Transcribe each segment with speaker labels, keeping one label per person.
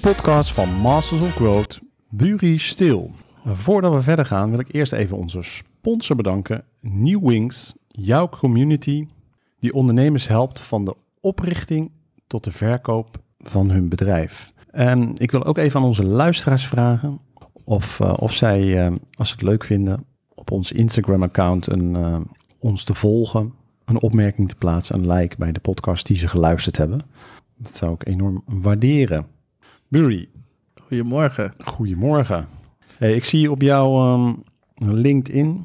Speaker 1: podcast van Masters of Growth, Buri Stil. Voordat we verder gaan wil ik eerst even onze sponsor bedanken, New Wings, jouw community die ondernemers helpt van de oprichting tot de verkoop van hun bedrijf. En ik wil ook even aan onze luisteraars vragen of, uh, of zij, uh, als ze het leuk vinden, op ons Instagram-account uh, ons te volgen, een opmerking te plaatsen, een like bij de podcast die ze geluisterd hebben. Dat zou ik enorm waarderen. Bury.
Speaker 2: Goedemorgen.
Speaker 1: Goedemorgen. Hey, ik zie op jouw um, LinkedIn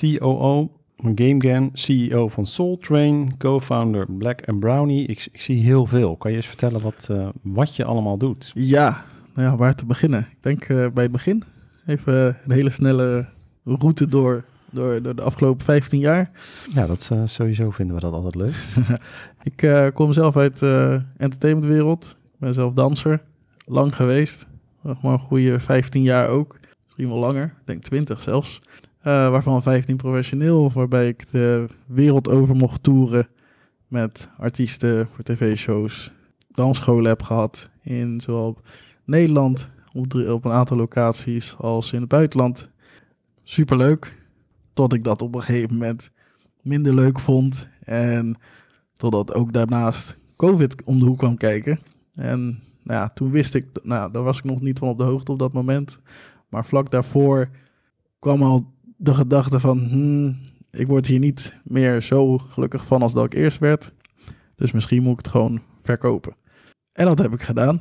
Speaker 1: COO GameGan, CEO van Soul Train, co-founder Black and Brownie. Ik, ik, zie heel veel. Kan je eens vertellen wat, uh, wat je allemaal doet?
Speaker 2: Ja, nou ja, waar te beginnen? Ik denk uh, bij het begin even een hele snelle route door, door, door de afgelopen 15 jaar.
Speaker 1: Ja, dat uh, sowieso vinden we dat altijd leuk.
Speaker 2: ik kom zelf uit de entertainmentwereld. Ik ben zelf danser. Lang geweest. Nog maar een goede 15 jaar ook. Misschien wel langer. Ik denk 20 zelfs. Uh, waarvan 15 professioneel, waarbij ik de wereld over mocht toeren met artiesten voor tv-shows, dansscholen heb gehad in zowel Nederland op, op, een aantal locaties als in het buitenland. Superleuk, tot ik dat op een gegeven moment minder leuk vond en totdat ook daarnaast COVID om de hoek kwam kijken. En nou ja, toen wist ik, nou, daar was ik nog niet van op de hoogte op dat moment, maar vlak daarvoor kwam al de gedachte van, hmm, ik word hier niet meer zo gelukkig van als dat ik eerst werd. Dus misschien moet ik het gewoon verkopen. En dat heb ik gedaan.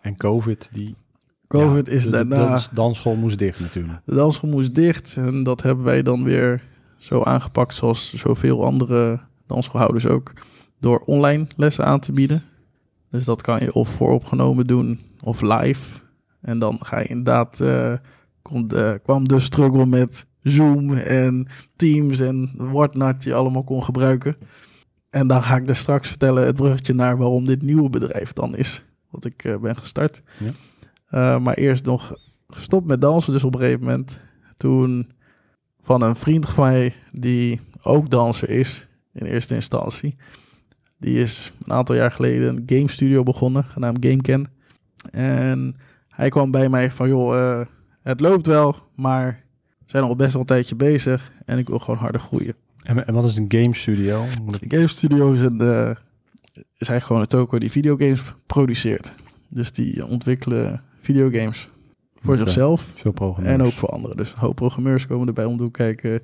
Speaker 1: En COVID, die...
Speaker 2: COVID is
Speaker 1: de,
Speaker 2: daarna...
Speaker 1: Dansschool moest dicht natuurlijk.
Speaker 2: De dansschool moest dicht en dat hebben wij dan weer zo aangepakt zoals zoveel andere dansschoolhouders ook. Door online lessen aan te bieden. Dus dat kan je of vooropgenomen doen of live. En dan ga je inderdaad... Uh, komt, uh, kwam de struggle met Zoom en Teams en whatnot je allemaal kon gebruiken. En dan ga ik er straks vertellen het bruggetje naar waarom dit nieuwe bedrijf dan is. Wat ik uh, ben gestart. Ja. Maar eerst nog gestopt met dansen. Dus op een gegeven moment toen van een vriend van mij die ook danser is in eerste instantie. Die is een aantal jaar geleden een game studio begonnen, genaamd GameCan. En hij kwam bij mij van, joh, uh, het loopt wel, maar zijn al best wel een tijdje bezig en ik wil gewoon harder groeien.
Speaker 1: En, en wat is een game studio?
Speaker 2: Een game studio is, een, uh, is eigenlijk gewoon een toko die videogames produceert. Dus die ontwikkelen videogames voor zichzelf en ook voor anderen. Dus een hoop programmeurs komen erbij om te kijken.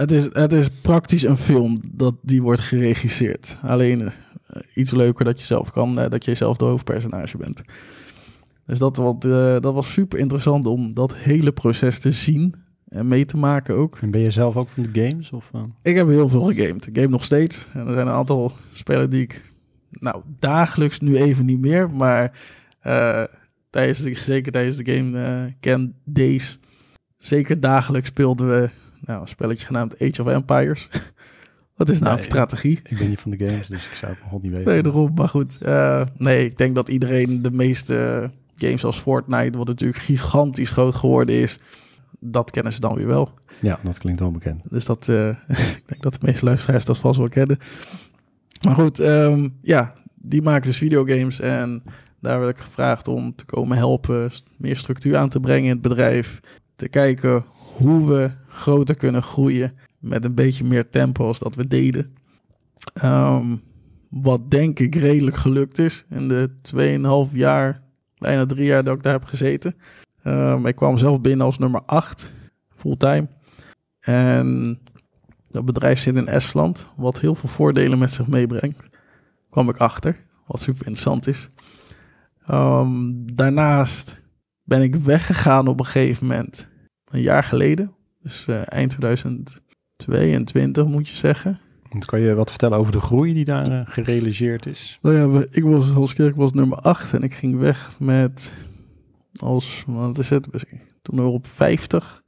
Speaker 2: Het is, het is praktisch een film dat die wordt geregisseerd. Alleen eh, iets leuker dat je zelf kan, eh, dat je zelf de hoofdpersonage bent. Dus dat, wat, eh, dat was super interessant om dat hele proces te zien en mee te maken ook.
Speaker 1: En ben je zelf ook van de games? Of?
Speaker 2: Ik heb heel veel gegamed. Ik game nog steeds. En er zijn een aantal spellen die ik, nou, dagelijks nu even niet meer, maar uh, tijdens de, zeker tijdens de game uh, Can Days, zeker dagelijks speelden we nou, een spelletje genaamd Age of Empires. Dat is nou
Speaker 1: Nee,
Speaker 2: strategie.
Speaker 1: Ik ben niet van de games, dus ik zou het nog niet weten.
Speaker 2: Nee, daarom. Maar goed. Uh, nee, ik denk dat iedereen de meeste games als Fortnite, wat natuurlijk gigantisch groot geworden is, dat kennen ze dan weer wel.
Speaker 1: Ja, dat klinkt wel bekend.
Speaker 2: Dus dat, uh, ik denk dat de meeste luisteraars dat vast wel kennen. Maar goed, um, ja, die maken dus videogames en daar werd ik gevraagd om te komen helpen, meer structuur aan te brengen in het bedrijf, te kijken hoe we groter kunnen groeien met een beetje meer tempo als dat we deden. Um, wat denk ik redelijk gelukt is in de 2,5 jaar, bijna drie jaar dat ik daar heb gezeten. Um, ik kwam zelf binnen als nummer 8, fulltime. En dat bedrijf zit in Estland, wat heel veel voordelen met zich meebrengt. Kwam ik achter, wat super interessant is. Um, daarnaast ben ik weggegaan op een gegeven moment, een jaar geleden. Dus uh, eind 2022 moet je zeggen.
Speaker 1: Kan je wat vertellen over de groei die daar uh, gerealiseerd is?
Speaker 2: Nou ja, ik was als kerk was nummer 8 en ik ging weg met als, wat is het, toen we op 50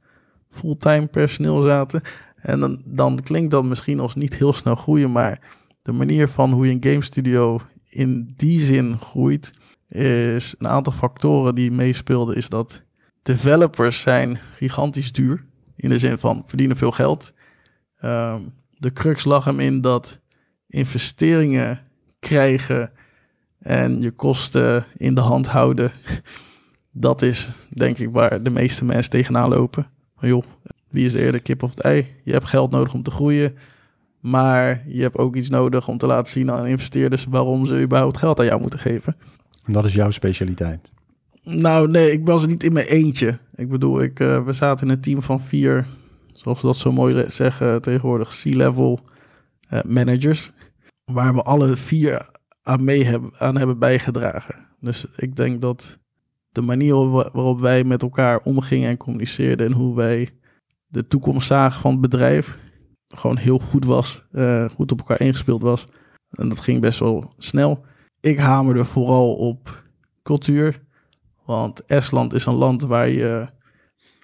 Speaker 2: fulltime personeel zaten. En dan, dan klinkt dat misschien als niet heel snel groeien, maar de manier van hoe je een game studio in die zin groeit, is een aantal factoren die meespeelden, is dat developers zijn gigantisch duur. In de zin van verdienen veel geld. Um, de crux lag hem in dat investeringen krijgen en je kosten in de hand houden. Dat is denk ik waar de meeste mensen tegenaan lopen. Van joh, wie is de eerder kip of het ei? Je hebt geld nodig om te groeien. Maar je hebt ook iets nodig om te laten zien aan investeerders waarom ze überhaupt geld aan jou moeten geven.
Speaker 1: En dat is jouw specialiteit.
Speaker 2: Nou, nee, ik was niet in mijn eentje. Ik bedoel, ik, uh, we zaten in een team van vier, zoals we dat zo mooi zeggen tegenwoordig, C-level uh, managers. Waar we alle vier aan mee hebben, aan hebben bijgedragen. Dus ik denk dat de manier waarop wij met elkaar omgingen en communiceerden en hoe wij de toekomst zagen van het bedrijf gewoon heel goed was, uh, goed op elkaar ingespeeld was. En dat ging best wel snel. Ik hamerde vooral op cultuur. Want Estland is een land waar je,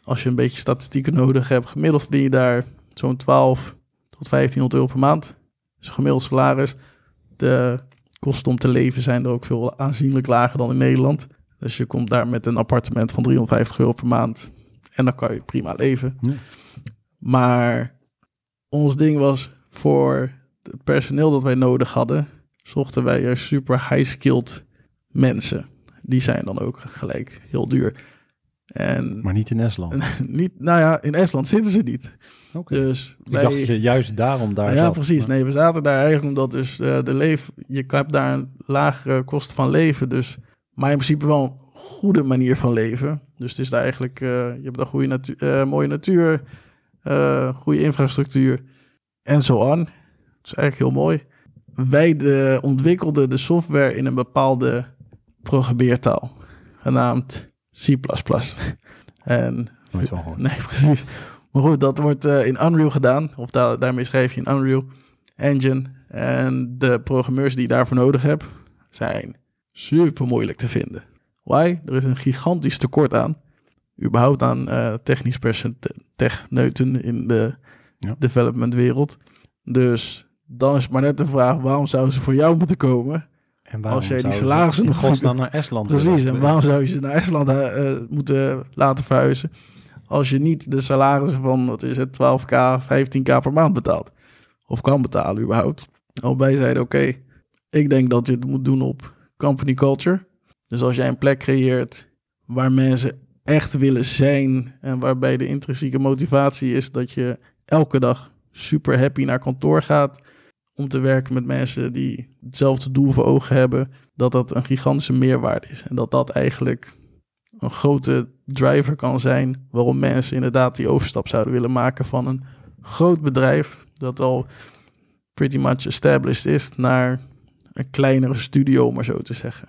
Speaker 2: als je een beetje statistieken nodig hebt, gemiddeld verdien je daar zo'n 12 tot 1500 euro per maand. Dus gemiddeld salaris. De kosten om te leven zijn er ook veel aanzienlijk lager dan in Nederland. Dus je komt daar met een appartement van 350 euro per maand. En dan kan je prima leven. Ja. Maar ons ding was voor het personeel dat wij nodig hadden, zochten wij juist super high-skilled mensen. Die zijn dan ook gelijk heel duur. En,
Speaker 1: maar niet in Estland.
Speaker 2: niet, nou ja, in Estland zitten ze niet.
Speaker 1: Okay. Dus ik dacht je juist daarom daar
Speaker 2: Ja, precies. Nee, we zaten daar eigenlijk omdat dus uh, de leef... Je hebt daar een lagere kost van leven, dus... Maar in principe wel een goede manier van leven. Dus het is daar eigenlijk... Uh, je hebt daar goede natu uh, mooie natuur, goede infrastructuur en zo aan. Het is eigenlijk heel mooi. Wij de, ontwikkelden de software in een bepaalde programmeertaal, genaamd C++. En,
Speaker 1: Nooit van gehoord.
Speaker 2: Nee, precies. Maar goed, dat wordt uh, in Unreal gedaan. Of da daarmee schrijf je in Unreal Engine. En de programmeurs die je daarvoor nodig hebt, zijn super moeilijk te vinden. Why? Er is een gigantisch tekort aan. Überhaupt aan uh, technisch techneuten in de ja. developmentwereld. Dus dan is maar net de vraag, waarom zouden ze voor jou moeten komen?
Speaker 1: En
Speaker 2: als jij die salarissen
Speaker 1: nog godsnaam naar Estland
Speaker 2: Precies, en waarom zou je ze naar Estland uh, moeten laten verhuizen? Als je niet de salarissen van, wat is het, 12k, 15k per maand betaalt. Of kan betalen überhaupt. Al wij zeiden, oké, ik denk dat je het moet doen op company culture. Dus als jij een plek creëert waar mensen echt willen zijn en waarbij de intrinsieke motivatie is dat je elke dag super happy naar kantoor gaat om te werken met mensen die hetzelfde doel voor ogen hebben, dat dat een gigantische meerwaarde is. En dat dat eigenlijk een grote driver kan zijn waarom mensen inderdaad die overstap zouden willen maken van een groot bedrijf dat al pretty much established is naar een kleinere studio, om maar zo te zeggen.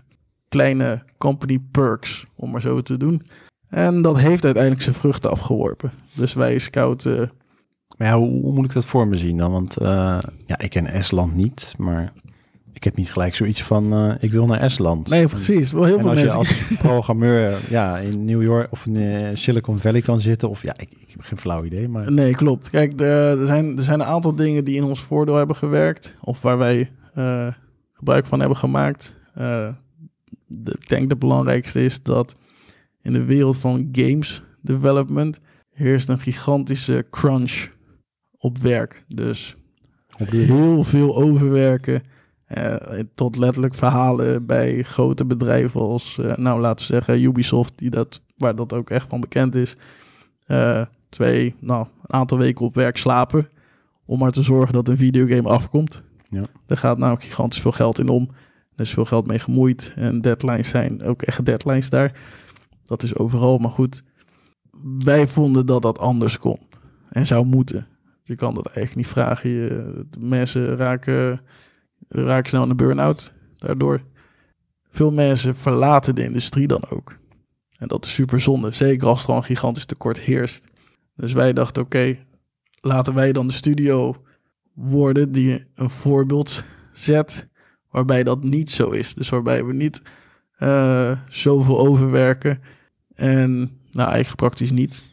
Speaker 2: Kleine company perks, om maar zo te doen. En dat heeft uiteindelijk zijn vruchten afgeworpen. Dus wij scouten
Speaker 1: maar ja, hoe, moet ik dat voor me zien dan? Want uh, ja, ik ken Estland niet, maar ik heb niet gelijk zoiets van uh, ik wil naar Estland.
Speaker 2: Nee, precies. Wel heel
Speaker 1: en
Speaker 2: veel
Speaker 1: als
Speaker 2: mensen.
Speaker 1: je als programmeur ja, in New York of in uh, Silicon Valley kan zitten, of ja, ik, ik heb geen flauw idee. Maar...
Speaker 2: Nee, klopt. Kijk, er, zijn, er zijn een aantal dingen die in ons voordeel hebben gewerkt, of waar wij gebruik van hebben gemaakt. de, ik denk de belangrijkste is dat in de wereld van games development heerst een gigantische crunch op werk. Dus heel veel overwerken. Uh, tot letterlijk verhalen bij grote bedrijven als, uh, nou laten we zeggen, Ubisoft, die dat, waar dat ook echt van bekend is. Uh, twee, nou, een aantal weken op werk slapen. Om maar te zorgen dat een videogame afkomt.
Speaker 1: Ja.
Speaker 2: Er gaat namelijk gigantisch veel geld in om. Er is veel geld mee gemoeid. En deadlines zijn ook echt deadlines daar. Dat is overal, maar goed. Wij vonden dat dat anders kon. En zou moeten. Je kan dat eigenlijk niet vragen. Je, mensen raken, raken snel een burn-out daardoor. Veel mensen verlaten de industrie dan ook. En dat is super zonde. Zeker als er al een gigantisch tekort heerst. Dus wij dachten, oké, laten wij dan de studio worden die een voorbeeld zet. Waarbij dat niet zo is. Dus waarbij we niet uh, zoveel overwerken. En nou, eigenlijk praktisch niet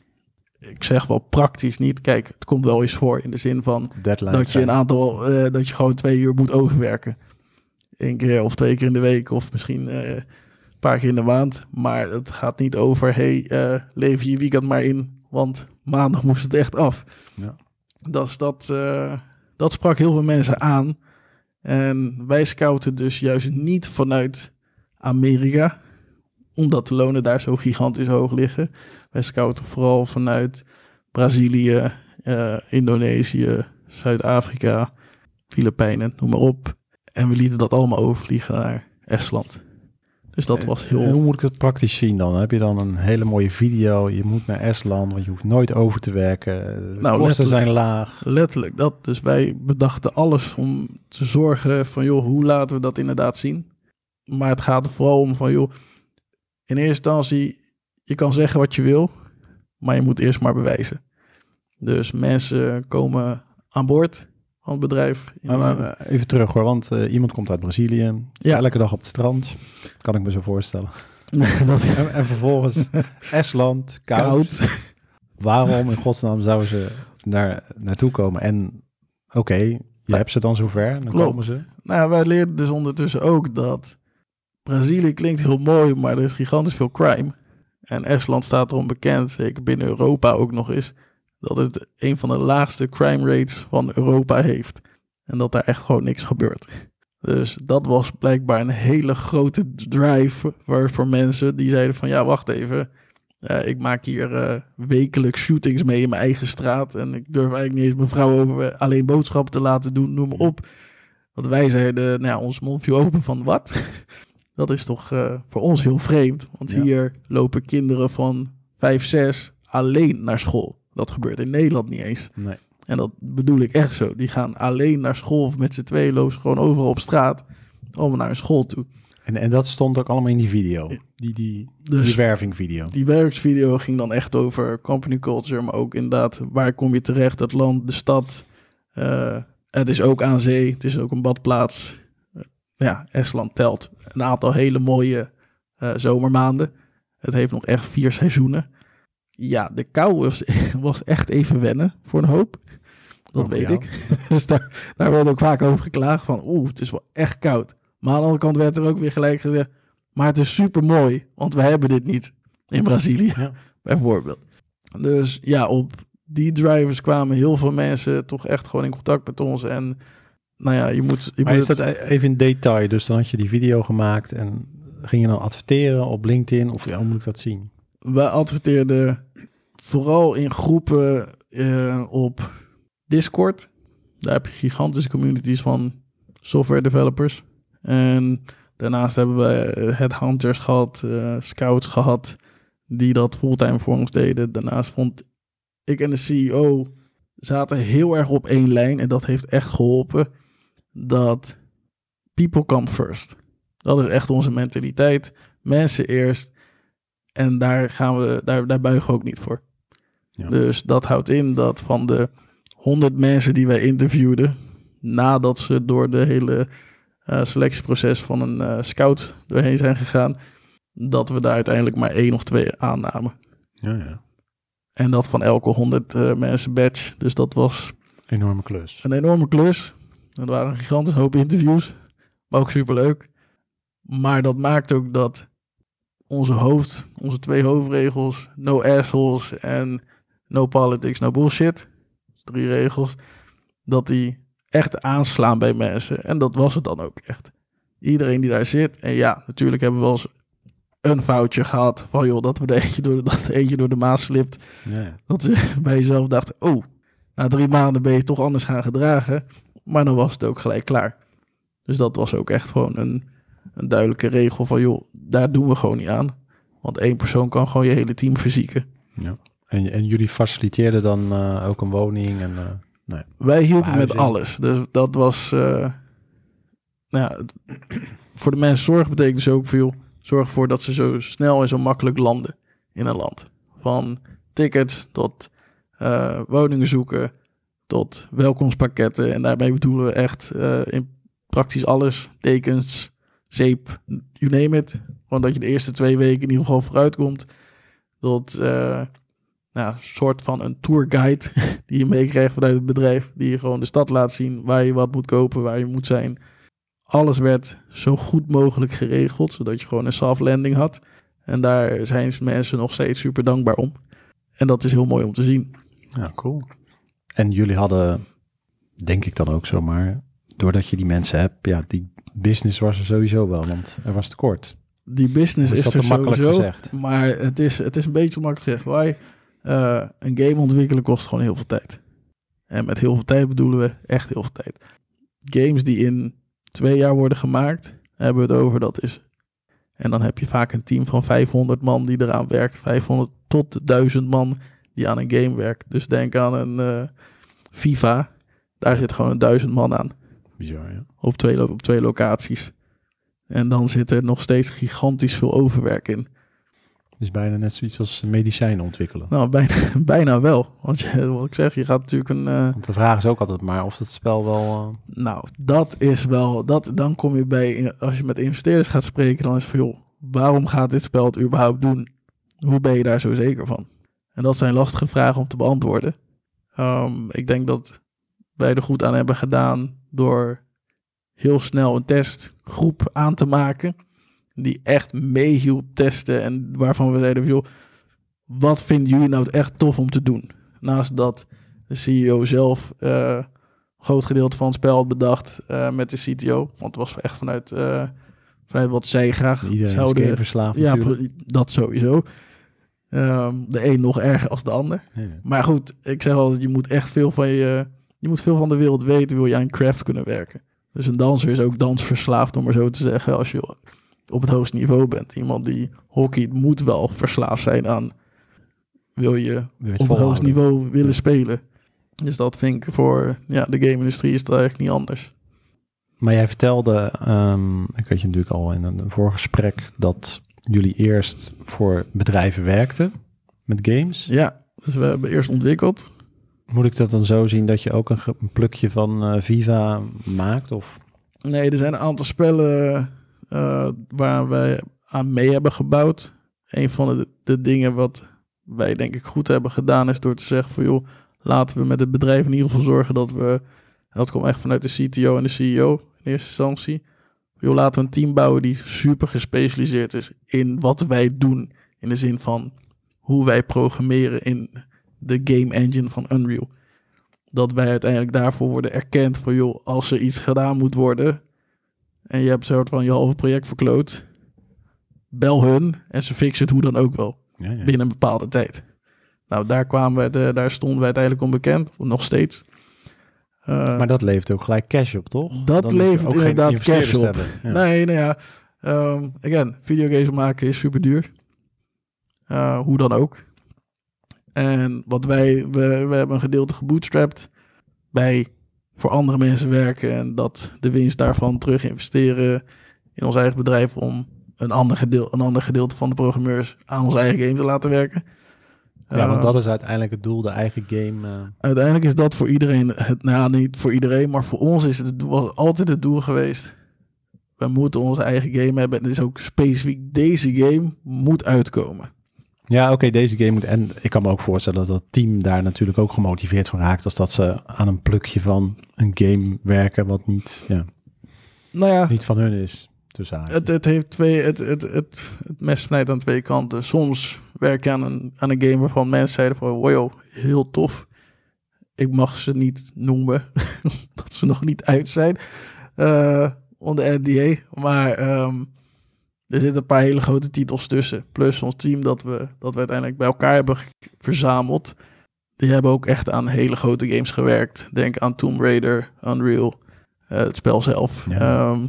Speaker 2: ik zeg wel praktisch niet. Kijk, het komt wel eens voor in de zin van
Speaker 1: Deadlines
Speaker 2: dat je een aantal, uh, dat je gewoon twee uur moet overwerken. Eén keer of twee keer in de week of misschien uh, een paar keer in de maand. Maar het gaat niet over, hey, uh, leef je weekend maar in, want maandag moest het echt af.
Speaker 1: Ja.
Speaker 2: Dat, is dat, dat sprak heel veel mensen aan. En wij scouten dus juist niet vanuit Amerika, omdat de lonen daar zo gigantisch hoog liggen. Wij scouten vooral vanuit Brazilië, eh, Indonesië, Zuid-Afrika, Filipijnen, noem maar op. En we lieten dat allemaal overvliegen naar Estland. Dus dat was heel...
Speaker 1: En hoe moet ik het praktisch zien dan? Heb je dan een hele mooie video? Je moet naar Estland, want je hoeft nooit over te werken. De
Speaker 2: Nou,
Speaker 1: kosten zijn laag.
Speaker 2: Letterlijk dat. Dus wij bedachten alles om te zorgen van, joh, hoe laten we dat inderdaad zien? Maar het gaat er vooral om van, joh, in eerste instantie, je kan zeggen wat je wil, maar je moet eerst maar bewijzen. Dus mensen komen aan boord van het bedrijf.
Speaker 1: Maar, maar, even terug hoor, want eh, iemand komt uit Brazilië.
Speaker 2: Ja.
Speaker 1: Elke dag op het strand. Kan ik me zo voorstellen.
Speaker 2: dat
Speaker 1: En, en vervolgens Estland, koud.
Speaker 2: koud.
Speaker 1: Waarom in godsnaam zouden ze daar naartoe komen? En oké, je hebt ze dan zover. Dan
Speaker 2: Klopt.
Speaker 1: komen ze.
Speaker 2: Nou, wij leerden dus ondertussen ook dat Brazilië klinkt heel mooi, maar er is gigantisch veel crime. En Estland staat erom bekend, zeker binnen Europa ook nog eens, dat het een van de laagste crime rates van Europa heeft. En dat daar echt gewoon niks gebeurt. Dus dat was blijkbaar een hele grote drive voor, voor mensen die zeiden van ja, wacht even. eh, ik maak hier eh, wekelijks shootings mee in mijn eigen straat. En ik durf eigenlijk niet eens mijn vrouw over alleen boodschappen te laten doen, noem maar op. Want wij zeiden, nou ja, ons mond viel open van wat? Dat is toch eh, voor ons heel vreemd. Want
Speaker 1: Ja.
Speaker 2: hier lopen kinderen van 5, 6 alleen naar school. Dat gebeurt in Nederland niet eens.
Speaker 1: Nee.
Speaker 2: En dat bedoel ik echt zo. Die gaan alleen naar school of met z'n tweeën lopen ze gewoon overal op straat. Allemaal naar een school toe.
Speaker 1: En, en dat stond ook allemaal in die video. Die, die,
Speaker 2: Dus
Speaker 1: die wervingvideo.
Speaker 2: die werksvideo ging dan echt over company culture. Maar ook inderdaad, waar kom je terecht? Het land, de stad. Eh, het is ook aan zee. Het is ook een badplaats. Ja, Estland telt een aantal hele mooie eh, zomermaanden. Het heeft nog echt vier seizoenen. Ja, de kou was, was echt even wennen voor een hoop. Dat
Speaker 1: Oh,
Speaker 2: weet ik. dus daar, daar werd ook vaak over geklaagd van... oeh, het is wel echt koud. Maar aan de andere kant werd er ook weer gelijk gezegd... maar het is super mooi, want we hebben dit niet in Brazilië,
Speaker 1: Ja.
Speaker 2: bijvoorbeeld. Dus ja, op die drivers kwamen heel veel mensen toch echt gewoon in contact met ons. En nou ja, je moet... Je
Speaker 1: Maar
Speaker 2: moet
Speaker 1: is dat
Speaker 2: het-
Speaker 1: e- even in detail? Dus dan had je die video gemaakt en ging je dan adverteren op LinkedIn? Of ja, hoe moet ik dat zien?
Speaker 2: We adverteerden vooral in groepen eh, op Discord. Daar heb je gigantische communities van software developers. En daarnaast hebben we headhunters gehad, eh, scouts gehad, die dat fulltime voor ons deden. Daarnaast vond ik en de CEO zaten heel erg op één lijn. En dat heeft echt geholpen. Dat people come first. Dat is echt onze mentaliteit. Mensen eerst. En daar gaan we, daar, daar buigen we ook niet voor.
Speaker 1: Ja.
Speaker 2: Dus dat houdt in dat van de 100 mensen die wij interviewden, nadat ze door de hele eh, selectieproces van een eh, scout doorheen zijn gegaan, dat we daar uiteindelijk maar één of twee aannamen.
Speaker 1: Ja, ja.
Speaker 2: En dat van elke 100 eh, mensen batch. Dus dat was
Speaker 1: Enorme klus.
Speaker 2: een enorme klus. Er waren een gigantisch hoop interviews. Maar ook superleuk. Maar dat maakt ook dat onze hoofd, onze twee hoofdregels, no assholes en no politics, no bullshit. Drie regels. Dat die echt aanslaan bij mensen. En dat was het dan ook echt. Iedereen die daar zit. En ja, natuurlijk hebben we wel eens een foutje gehad. Van joh, dat we er eentje door de, dat eentje door de maas slipt. Dat ze bij jezelf dachten, oh, na drie maanden ben je toch anders gaan gedragen. Maar dan was het ook gelijk klaar. Dus dat was ook echt gewoon een, een duidelijke regel van, joh, daar doen we gewoon niet aan. Want één persoon kan gewoon je hele team verzieken.
Speaker 1: ja. En, en jullie faciliteerden dan eh, ook een woning en... eh,
Speaker 2: Wij hielpen met alles. Dus dat was, eh, nou ja, voor de mensen zorg betekent dus ook veel. Zorg ervoor dat ze zo snel en zo makkelijk landen in een land. Van tickets tot woningen zoeken, tot welkomstpakketten. En daarmee bedoelen we echt eh, in praktisch alles. Dekens, zeep, you name it. Gewoon dat je de eerste twee weken in ieder geval vooruit komt. Tot eh nou, soort van een tourguide die je meekrijgt vanuit het bedrijf. Die je gewoon de stad laat zien waar je wat moet kopen, waar je moet zijn. Alles werd zo goed mogelijk geregeld, zodat je gewoon een soft landing had. En daar zijn mensen nog steeds super dankbaar om. En dat is heel mooi om te zien.
Speaker 1: Ja, cool. En jullie hadden, denk ik dan ook zomaar, doordat je die mensen hebt, ja, die business was er sowieso wel, want er was tekort.
Speaker 2: Die business
Speaker 1: is
Speaker 2: is,
Speaker 1: dat
Speaker 2: er
Speaker 1: te makkelijk
Speaker 2: sowieso,
Speaker 1: gezegd?
Speaker 2: maar het is, het is een beetje te makkelijk gezegd. Wij, eh, een game ontwikkelen kost gewoon heel veel tijd. En met heel veel tijd bedoelen we echt heel veel tijd. Games die in twee jaar worden gemaakt, hebben we het over, dat is... En dan heb je vaak een team van 500 man die eraan werkt. 500 tot 1000 man die aan een game werkt. Dus denk aan een eh, FIFA. Daar zit gewoon een duizend man aan
Speaker 1: Bizar, ja.
Speaker 2: op twee, op twee locaties. En dan zit er nog steeds gigantisch veel overwerk in.
Speaker 1: Dus bijna net zoiets als medicijnen ontwikkelen.
Speaker 2: Nou, bijna, bijna wel. Want je, wat ik zeg, je gaat natuurlijk een... eh,
Speaker 1: Want de vraag is ook altijd maar of het spel wel... eh,
Speaker 2: nou, dat is wel... Dat, dan kom je bij... Als je met investeerders gaat spreken, dan is het van... joh, waarom gaat dit spel het überhaupt doen? Hoe ben je daar zo zeker van? En dat zijn lastige vragen om te beantwoorden. Ehm, ik denk dat wij er goed aan hebben gedaan door heel snel een testgroep aan te maken. Die echt meehielp testen en waarvan we zeiden joh, wat vinden jullie nou echt tof om te doen? Naast dat de CEO zelf eh, een groot gedeelte van het spel had bedacht eh, met de CTO. Want het was echt vanuit, eh, vanuit wat zij graag
Speaker 1: iedereen
Speaker 2: zouden... Ja,
Speaker 1: natuurlijk.
Speaker 2: dat sowieso. Ehm, de een nog erger als de ander.
Speaker 1: Ja.
Speaker 2: Maar goed, ik zeg altijd, je moet echt veel van je, je moet veel van de wereld weten, wil je aan craft kunnen werken. Dus een danser is ook dansverslaafd, om maar zo te zeggen, als je op het hoogste niveau bent. Iemand die hockey moet wel verslaafd zijn aan, wil je
Speaker 1: Wil je het
Speaker 2: op het hoogste niveau willen
Speaker 1: Ja.
Speaker 2: spelen. Dus dat vind ik voor ja, de game-industrie is dat eigenlijk niet anders.
Speaker 1: Maar jij vertelde, ehm, ik weet je natuurlijk al in een voorgesprek, dat jullie eerst voor bedrijven werkten met games.
Speaker 2: Ja, dus we hebben eerst ontwikkeld.
Speaker 1: Moet ik dat dan zo zien dat je ook een, plukje van eh, Viva maakt? Of
Speaker 2: Nee, er zijn een aantal spellen eh, waar wij aan mee hebben gebouwd. Een van de, de dingen wat wij denk ik goed hebben gedaan is door te zeggen van joh, laten we met het bedrijf in ieder geval zorgen dat we, en dat komt echt vanuit de CTO en de CEO in eerste instantie, joh, laten we een team bouwen die super gespecialiseerd is in wat wij doen. In de zin van hoe wij programmeren in de game engine van Unreal dat wij uiteindelijk daarvoor worden erkend van joh, als er iets gedaan moet worden en je hebt een soort van je halve project verkloot, bel hun en ze fixen het hoe dan ook wel
Speaker 1: ja, ja.
Speaker 2: binnen een bepaalde tijd. Nou, daar kwamen we, de, daar stonden we uiteindelijk onbekend, nog steeds. Eh,
Speaker 1: Maar dat levert ook gelijk cash op, toch?
Speaker 2: Dat
Speaker 1: Dan
Speaker 2: levert inderdaad cash op.
Speaker 1: Ja.
Speaker 2: Nee, nou ja. ehm again, videogames maken is super duur. Eh, hoe dan ook. En wat wij, we, we hebben een gedeelte gebootstrapped bij voor andere mensen werken en dat de winst daarvan terug investeren in ons eigen bedrijf om een ander, gedeelte, een ander gedeelte van de programmeurs aan ons eigen game te laten werken.
Speaker 1: Ja, want
Speaker 2: Eh,
Speaker 1: dat is uiteindelijk het doel, de eigen game. eh,
Speaker 2: Uiteindelijk is dat voor iedereen, het, nou ja, niet voor iedereen, maar voor ons is het, doel- altijd het doel geweest. We moeten onze eigen game hebben. En het is ook specifiek deze game moet uitkomen.
Speaker 1: Ja, oké, deze game moet. En ik kan me ook voorstellen dat het team daar natuurlijk ook gemotiveerd van raakt. Als dat ze aan een plukje van een game werken, wat niet, ja,
Speaker 2: Nou ja,
Speaker 1: niet van hun is. Dus
Speaker 2: het, het heeft twee, het, het, het, het mes snijdt aan twee kanten. Soms werk je aan een, aan een game waarvan mensen zeiden van, wow, heel tof. Ik mag ze niet noemen, dat ze nog niet uit zijn. eh, onder NDA. Maar ehm, er zitten een paar hele grote titels tussen. Plus ons team dat we, dat we uiteindelijk bij elkaar hebben verzameld. Die hebben ook echt aan hele grote games gewerkt. Denk aan Tomb Raider, Unreal, eh, het spel zelf.
Speaker 1: Ja.
Speaker 2: Ehm,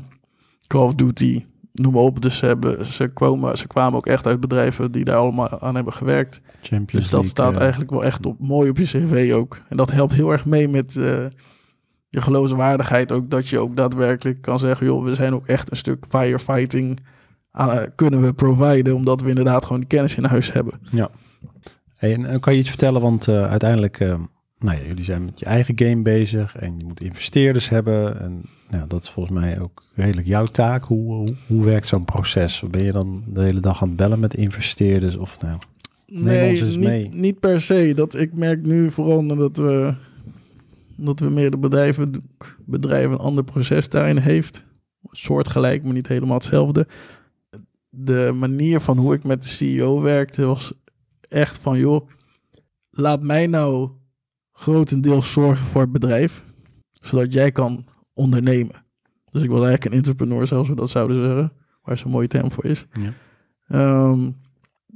Speaker 2: Call of Duty, noem maar op. Dus ze, hebben, ze, kwamen, ze kwamen ook echt uit bedrijven die daar allemaal aan hebben gewerkt.
Speaker 1: Champions
Speaker 2: Dus dat
Speaker 1: League,
Speaker 2: staat
Speaker 1: eh,
Speaker 2: eigenlijk wel echt op, mooi op je cv ook. En dat helpt heel erg mee met eh, je geloofwaardigheid ook. Dat je ook daadwerkelijk kan zeggen, joh, we zijn ook echt een stuk firefighting aan, kunnen we providen. Omdat we inderdaad gewoon die kennis in huis hebben.
Speaker 1: Hey, en kan je iets vertellen? Want uiteindelijk, nou ja, jullie zijn met je eigen game bezig en je moet investeerders hebben. En nou, dat is volgens mij ook redelijk jouw taak. Hoe, hoe, hoe werkt zo'n proces? Ben je dan de hele dag aan het bellen met investeerders? Of nou, Neem ons eens
Speaker 2: niet,
Speaker 1: mee.
Speaker 2: niet per se. Dat, ik merk nu vooral dat we, dat we meerdere bedrijven, bedrijven een ander proces daarin heeft. Soortgelijk, maar niet helemaal hetzelfde. De manier van hoe ik met de CEO werkte was echt van, joh, laat mij nou grotendeels zorgen voor het bedrijf. Zodat jij kan ondernemen. Dus ik was eigenlijk een entrepreneur, zoals we dat zouden zeggen. Waar zo'n mooie term voor is.
Speaker 1: Ja.
Speaker 2: Ehm,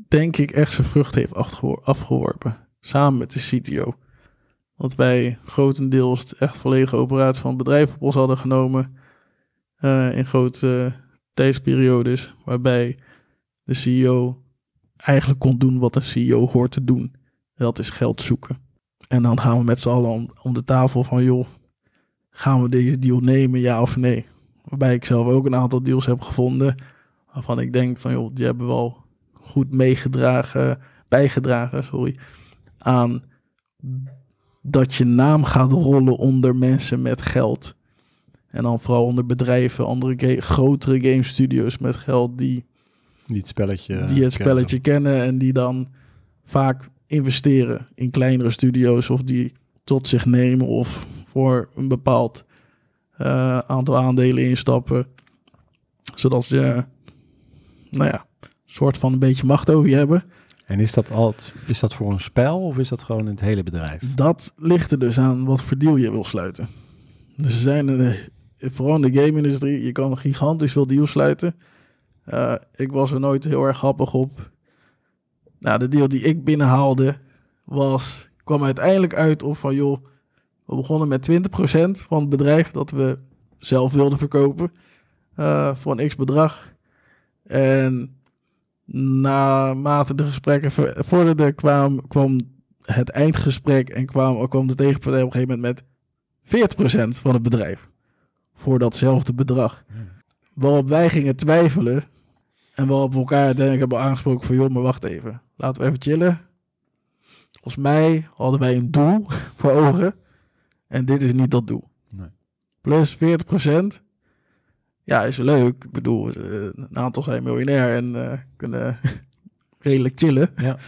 Speaker 2: denk ik echt zijn vrucht heeft afgewor- afgeworpen. Samen met de CTO. Want wij grotendeels de echt volledige operatie van het bedrijf op ons hadden genomen. eh, in grote tijdsperiodes. Waarbij de CEO eigenlijk kon doen wat een CEO hoort te doen. Dat is geld zoeken. En dan gaan we met z'n allen om, om de tafel van... joh, gaan we deze deal nemen, ja of nee? Waarbij ik zelf ook een aantal deals heb gevonden... waarvan ik denk van, joh, die hebben wel goed meegedragen... bijgedragen, sorry, aan dat je naam gaat rollen onder mensen met geld. En dan vooral onder bedrijven, andere ga- grotere game studios met geld die
Speaker 1: Die het spelletje.
Speaker 2: die het
Speaker 1: kennen.
Speaker 2: spelletje kennen en die dan vaak investeren in kleinere studio's of die tot zich nemen of voor een bepaald eh, aantal aandelen instappen. Zodat ze, nou ja, een soort van een beetje macht over je hebben.
Speaker 1: En is dat, al, is dat voor een spel of is dat gewoon in het hele bedrijf?
Speaker 2: Dat ligt er dus aan wat voor deal je wil sluiten. Dus er zijn, een, vooral in de game-industrie, je kan gigantisch veel deals sluiten. Eh, ik was er nooit heel erg grappig op. Nou, de deal die ik binnenhaalde was, kwam uiteindelijk uit op van, joh, we begonnen met 20% van het bedrijf dat we zelf wilden verkopen eh, voor een x-bedrag. En naarmate de gesprekken vorderden, kwam, kwam het eindgesprek en kwam, kwam de tegenpartij op een gegeven moment met 40% van het bedrijf. Voor datzelfde bedrag. Waarop wij gingen twijfelen. En waarop we elkaar uiteindelijk hebben aangesproken van... joh, maar wacht even. Laten we even chillen. Volgens mij hadden wij een doel voor ogen. En dit is niet dat doel.
Speaker 1: Nee.
Speaker 2: Plus 40%. Ja, is leuk. Ik bedoel, eh, een aantal zijn miljonair en eh, kunnen redelijk chillen.
Speaker 1: Ja.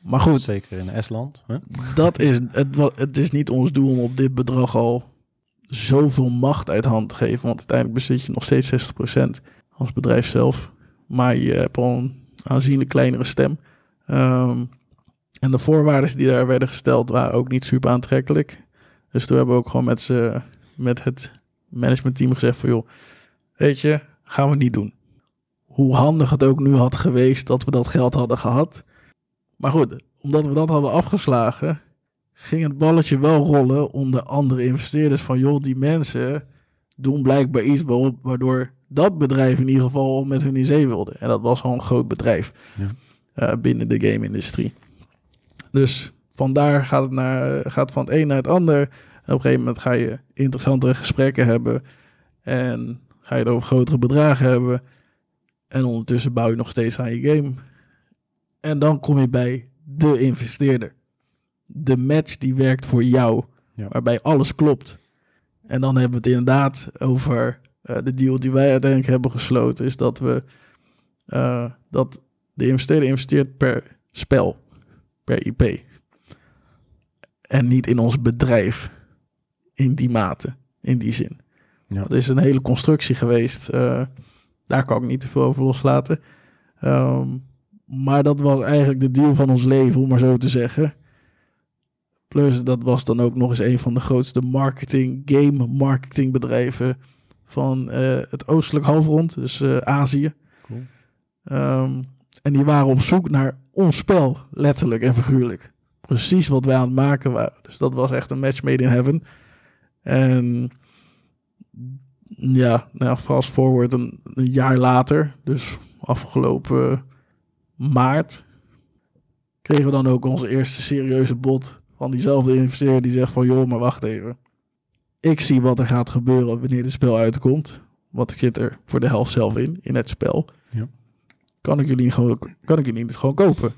Speaker 2: Maar goed,
Speaker 1: Zeker in Estland. Hè?
Speaker 2: dat is, het, het is niet ons doel om op dit bedrag al zoveel macht uit hand te geven. Want uiteindelijk bezit je nog steeds 60% als bedrijf zelf. Maar je hebt al een aanzienlijk kleinere stem. Ehm, en de voorwaarden die daar werden gesteld waren ook niet super aantrekkelijk. Dus toen hebben we ook gewoon met, z'n- met het managementteam gezegd van joh, weet je, gaan we niet doen. Hoe handig het ook nu had geweest dat we dat geld hadden gehad. Maar goed, omdat we dat hadden afgeslagen, ging het balletje wel rollen onder andere investeerders van joh, die mensen doen blijkbaar iets waardoor dat bedrijf in ieder geval met hun in zee wilde. En dat was al een groot bedrijf
Speaker 1: Ja.
Speaker 2: Eh, binnen de game-industrie. Dus vandaar gaat het, naar, gaat van het een naar het ander. En op een gegeven moment ga je interessantere gesprekken hebben. En ga je het over grotere bedragen hebben. En ondertussen bouw je nog steeds aan je game. En dan kom je bij de investeerder. De match die werkt voor jou.
Speaker 1: Ja.
Speaker 2: Waarbij alles klopt. En dan hebben we het inderdaad over eh, de deal die wij uiteindelijk hebben gesloten. Is dat we eh, dat de investeerder investeert per spel. Per IP. En niet in ons bedrijf. In die mate. In die zin.
Speaker 1: Ja.
Speaker 2: Dat is een hele constructie geweest. eh, daar kan ik niet te veel over loslaten. Ehm, maar dat was eigenlijk de deal van ons leven, om maar zo te zeggen. Plus, dat was dan ook nog eens een van de grootste marketing, game marketingbedrijven van eh, het oostelijk halfrond, dus eh, Azië.
Speaker 1: Cool.
Speaker 2: Ehm, en die waren op zoek naar ons spel, letterlijk en figuurlijk. Precies wat wij aan het maken waren. Dus dat was echt een match made in heaven. En ja, nou, fast forward een, jaar later, dus afgelopen maart, kregen we dan ook onze eerste serieuze bod van diezelfde investeerder die zegt van joh, maar wacht even. Ik zie wat er gaat gebeuren wanneer het spel uitkomt. Want ik zit er voor de helft zelf in, in het spel.
Speaker 1: Ja.
Speaker 2: Kan, ik jullie niet gewoon, kan ik jullie niet gewoon kopen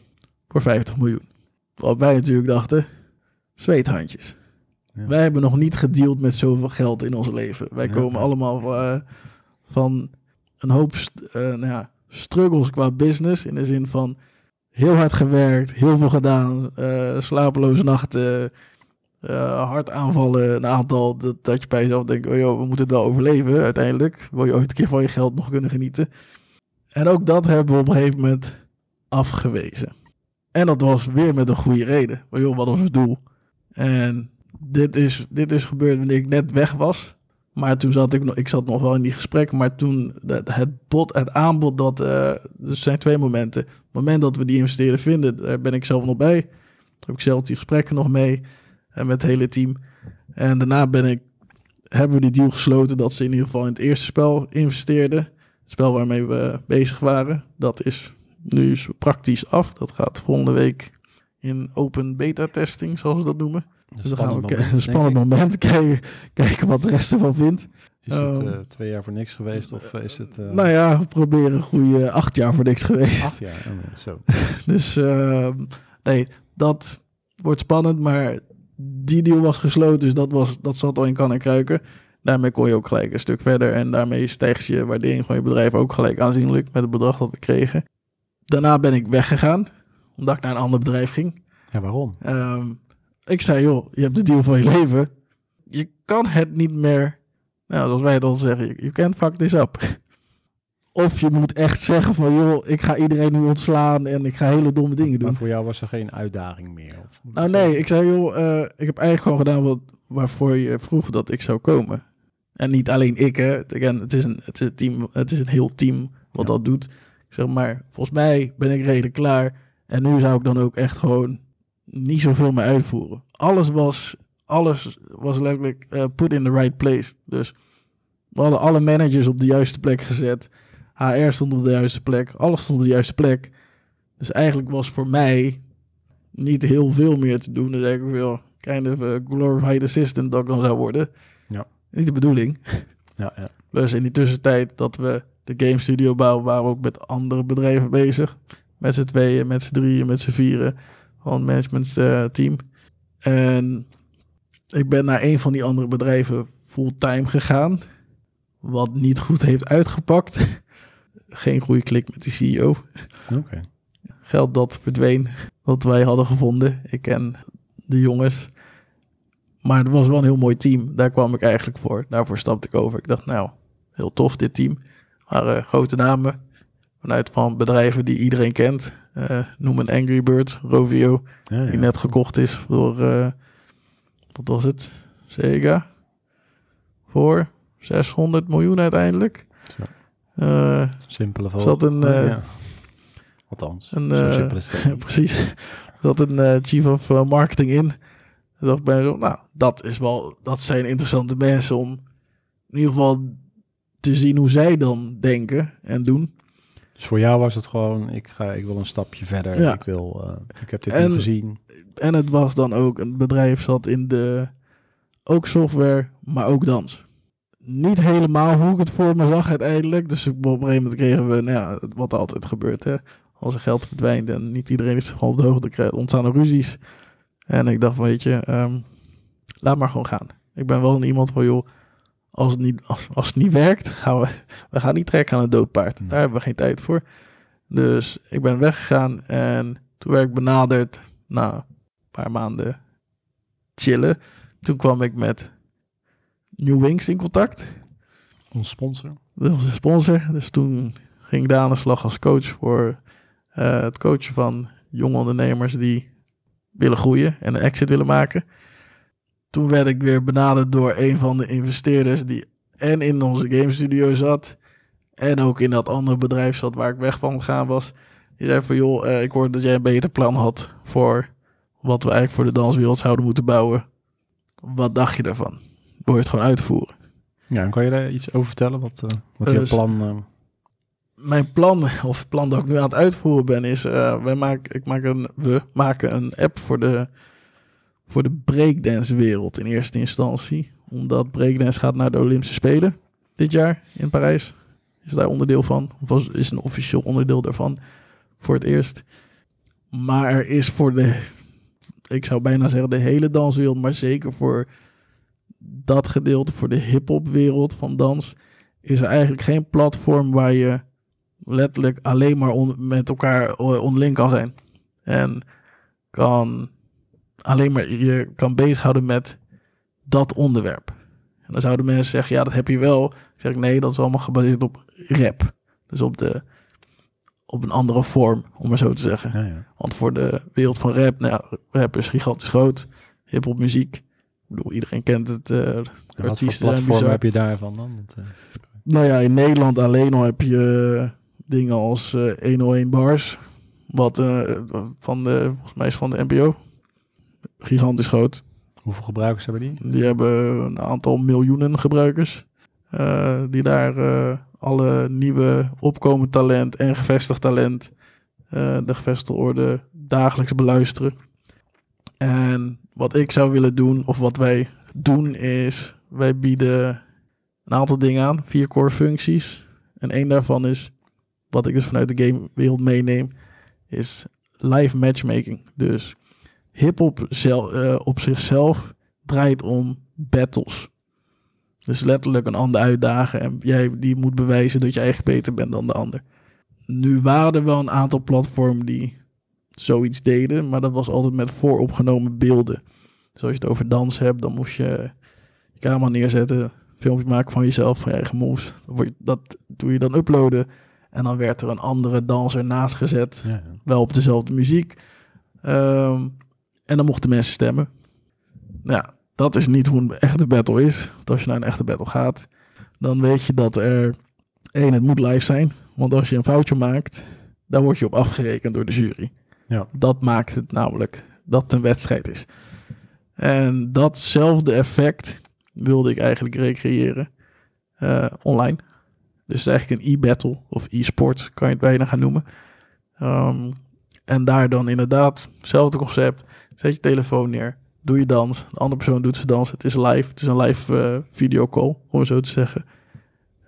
Speaker 2: voor 50 miljoen? Wat wij natuurlijk dachten, zweethandjes.
Speaker 1: Ja.
Speaker 2: Wij hebben nog niet gedeeld met zoveel geld in ons leven. Wij
Speaker 1: Ja.
Speaker 2: komen allemaal eh, van een hoop eh, nou ja, struggles qua business. In de zin van heel hard gewerkt, heel veel gedaan, eh, slapeloze nachten, hartaanvallen, een aantal. Dat, dat je bij jezelf denkt, oh joh, we moeten het wel overleven uiteindelijk. Wil je ooit een keer van je geld nog kunnen genieten. En ook dat hebben we op een gegeven moment afgewezen. En dat was weer met een goede reden. Maar joh, wat was het doel? En dit is, dit is gebeurd wanneer ik net weg was. Maar toen zat ik nog, ik zat nog wel in die gesprekken, maar toen het, bod, het aanbod dat, uh, er zijn twee momenten. Het moment dat we die investeerder vinden, daar ben ik zelf nog bij. Daar heb ik zelf die gesprekken nog mee en met het hele team. En daarna ben ik, hebben we die deal gesloten dat ze in ieder geval in het eerste spel investeerden. Spel waarmee we bezig waren, dat is nu praktisch af. Dat gaat volgende week in open beta testing, zoals we dat noemen. Dus dan gaan we moment, een spannend moment kijken, kijken wat de rest ervan vindt.
Speaker 1: Is het uh, twee jaar voor niks geweest of is het...
Speaker 2: Uh... Nou ja, we proberen een goede acht jaar voor niks geweest.
Speaker 1: Acht jaar, oh zo.
Speaker 2: dus uh, nee, dat wordt spannend, maar die deal was gesloten, dus dat, was, dat zat al in kan en kruiken. Daarmee kon je ook gelijk een stuk verder en daarmee stijgt je waardering van je bedrijf ook gelijk aanzienlijk met het bedrag dat we kregen. Daarna ben ik weggegaan, omdat ik naar een ander bedrijf ging.
Speaker 1: Ja, waarom?
Speaker 2: Um, ik zei, joh, je hebt de deal van je leven. Je kan het niet meer, nou, zoals wij het al zeggen, you can't fuck this up. Of je moet echt zeggen van, joh, ik ga iedereen nu ontslaan en ik ga hele domme dingen doen.
Speaker 1: Maar voor jou was er geen uitdaging meer? Of
Speaker 2: nou nee, ik zei, joh, uh, ik heb eigenlijk gewoon gedaan wat, waarvoor je vroeg dat ik zou komen. En niet alleen ik, hè. Again, het, is een, het, is een team, het is een heel team wat dat doet. Ik zeg maar, volgens mij ben ik redelijk klaar. En nu zou ik dan ook echt gewoon niet zoveel meer uitvoeren. Alles was, alles was letterlijk uh, put in the right place. Dus we hadden alle managers op de juiste plek gezet. HR stond op de juiste plek. Alles stond op de juiste plek. Dus eigenlijk was voor mij niet heel veel meer te doen. Dus eigenlijk veel kind of glorified assistant dat ik dan zou worden.
Speaker 1: Ja.
Speaker 2: Niet de bedoeling.
Speaker 1: Ja, ja.
Speaker 2: Dus in die tussentijd dat we de game studio bouwen, waren we ook met andere bedrijven bezig. Met z'n tweeën, met z'n drieën, met z'n vieren van management uh, team. En ik ben naar een van die andere bedrijven fulltime gegaan. Wat niet goed heeft uitgepakt. Geen goede klik met die CEO. Geld dat verdween, wat wij hadden gevonden. Ik ken de jongens. Maar het was wel een heel mooi team. Daar kwam ik eigenlijk voor. Daarvoor stapte ik over. Ik dacht, nou, heel tof dit team. Waren grote namen vanuit van bedrijven die iedereen kent. Uh, noem een Angry Bird, Rovio, ja, ja. die net gekocht is door, uh, wat was het, Sega, voor 600 miljoen uiteindelijk.
Speaker 1: Simpele
Speaker 2: val. Zat een, ja.
Speaker 1: Althans,
Speaker 2: een, precies. zat een chief of marketing in. Dacht bij zo, nou, dat is wel, dat zijn interessante mensen om in ieder geval te zien hoe zij dan denken en doen.
Speaker 1: Dus voor jou was het gewoon, ik, ga, ik wil een stapje verder. Ja. Ik, wil, uh, ik heb dit en, gezien.
Speaker 2: En het was dan ook, een bedrijf zat in de, ook software, maar ook dans. Niet helemaal hoe ik het voor me zag uiteindelijk. Dus op een gegeven moment kregen we, nou ja, wat altijd gebeurt hè. Als er geld verdwijnt en niet iedereen is gewoon op de hoogte, krijgt, ontstaan er ruzies. En ik dacht weet je, um, laat maar gewoon gaan. Ik ben wel een iemand van, joh, als het niet, als, als het niet werkt, gaan we, we gaan niet trekken aan een doodpaard. Daar hebben we geen tijd voor. Dus ik ben weggegaan en toen werd ik benaderd na een paar maanden chillen. Toen kwam ik met New Wings in contact.
Speaker 1: Onze sponsor.
Speaker 2: Onze sponsor. Dus toen ging ik daar aan de slag als coach voor uh, het coachen van jonge ondernemers die willen groeien en een exit willen maken toen werd ik weer benaderd door een van de investeerders die en in onze game studio zat en ook in dat andere bedrijf zat waar ik weg van gegaan was. Die zei van joh, uh, ik hoorde dat jij een beter plan had voor wat we eigenlijk voor de danswereld zouden moeten bouwen. Wat dacht je daarvan? Wil je het gewoon uitvoeren?
Speaker 1: Ja, en kan je daar iets over vertellen? Wat, uh, wat je dus plan...
Speaker 2: Mijn plan, of plan dat ik nu aan het uitvoeren ben, is... wij maken, ik maak een, we maken een app voor de voor de breakdance wereld in eerste instantie. Omdat breakdance gaat naar de Olympische Spelen dit jaar in Parijs. Is daar onderdeel van. Of was, is een officieel onderdeel daarvan voor het eerst. Maar er is voor de, ik zou bijna zeggen de hele danswereld, maar zeker voor dat gedeelte, voor de hip-hop wereld van dans, is er eigenlijk geen platform waar je letterlijk alleen maar met elkaar onderling kan zijn. En kan alleen maar je kan bezighouden met dat onderwerp. En dan zouden mensen zeggen, ja, dat heb je wel. Dan zeg ik, nee, dat is allemaal gebaseerd op rap. Dus op, de, op een andere vorm, om maar zo te zeggen.
Speaker 1: Ja, ja.
Speaker 2: Want voor de wereld van rap, nou, rap is gigantisch groot. Hip-hop muziek. bedoel, iedereen kent het.
Speaker 1: En wat voor platform heb je daarvan dan? Want, eh,
Speaker 2: Nou ja, in Nederland alleen al heb je dingen als eh 101 Bars. Wat eh, van de, volgens mij is van de NPO. Gigantisch groot.
Speaker 1: hoeveel gebruikers hebben die?
Speaker 2: Die hebben een aantal miljoenen gebruikers. eh, die daar eh, alle nieuwe opkomend talent en gevestigd talent, eh, de gevestigde orde, dagelijks beluisteren. En wat ik zou willen doen, of wat wij doen, is wij bieden een aantal dingen aan, vier core functies. En één daarvan is, wat ik dus vanuit de gamewereld meeneem, is live matchmaking. Dus hip-hop eh, op zichzelf draait om battles. Dus letterlijk een ander uitdagen en jij die moet bewijzen dat je eigenlijk beter bent dan de ander. Nu waren er wel een aantal platformen die zoiets deden, maar dat was altijd met vooropgenomen beelden. Dus als je het over dans hebt, dan moest je je camera neerzetten, filmpje maken van jezelf, van je eigen moves. Dat doe je dan uploaden en dan werd er een andere danser naast gezet
Speaker 1: Ja, ja.
Speaker 2: wel op dezelfde muziek. Ehm, en dan mochten mensen stemmen. Nou ja, dat is niet hoe een echte battle is. Want als je naar een echte battle gaat, dan weet je dat er... één, het moet live zijn. Want als je een foutje maakt, dan word je op afgerekend door de jury.
Speaker 1: Ja.
Speaker 2: Dat maakt het namelijk dat het een wedstrijd is. En datzelfde effect wilde ik eigenlijk recreëren eh, online. Dus het is eigenlijk een e-battle of e-sport, kan je het bijna gaan noemen. Ehm, en daar dan inderdaad, hetzelfde concept. Zet je telefoon neer, doe je dans. De andere persoon doet zijn dans. Het is live, het is een live eh videocall, om het zo te zeggen.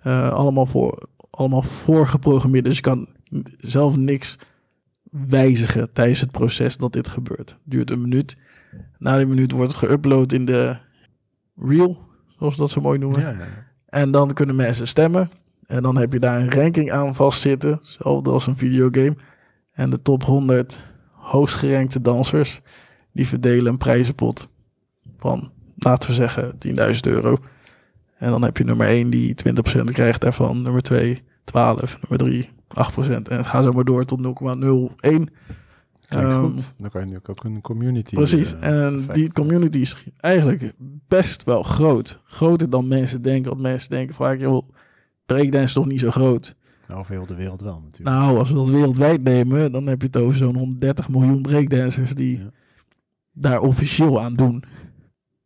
Speaker 2: Eh, allemaal, voor, allemaal voorgeprogrammeerd, dus je kan zelf niks wijzigen tijdens het proces dat dit gebeurt. Duurt een minuut. Na die minuut wordt het geüpload in de reel, zoals we dat zo mooi noemen.
Speaker 1: Ja, ja.
Speaker 2: En dan kunnen mensen stemmen. En dan heb je daar een ranking aan vastzitten. Hetzelfde als een videogame. En de top 100 hoogst gerankte dansers. Die verdelen een prijzenpot van, laten we zeggen, 10.000 euro. En dan heb je nummer 1 die 20% krijgt daarvan. Nummer 2, 12. Nummer 3, 8%. En ga zo maar door tot 0,01.
Speaker 1: Klinkt
Speaker 2: Ehm,
Speaker 1: goed. Dan kan je nu ook een community.
Speaker 2: Precies.
Speaker 1: eh,
Speaker 2: en
Speaker 1: effect.
Speaker 2: die community is eigenlijk best wel groot. Groter dan mensen denken. Want mensen denken vaak, joh, breakdance is toch niet zo groot.
Speaker 1: Over heel de wereld wel natuurlijk.
Speaker 2: Nou, als we dat wereldwijd nemen, dan heb je het over zo'n 130 miljoen breakdancers die
Speaker 1: Ja.
Speaker 2: daar officieel aan doen.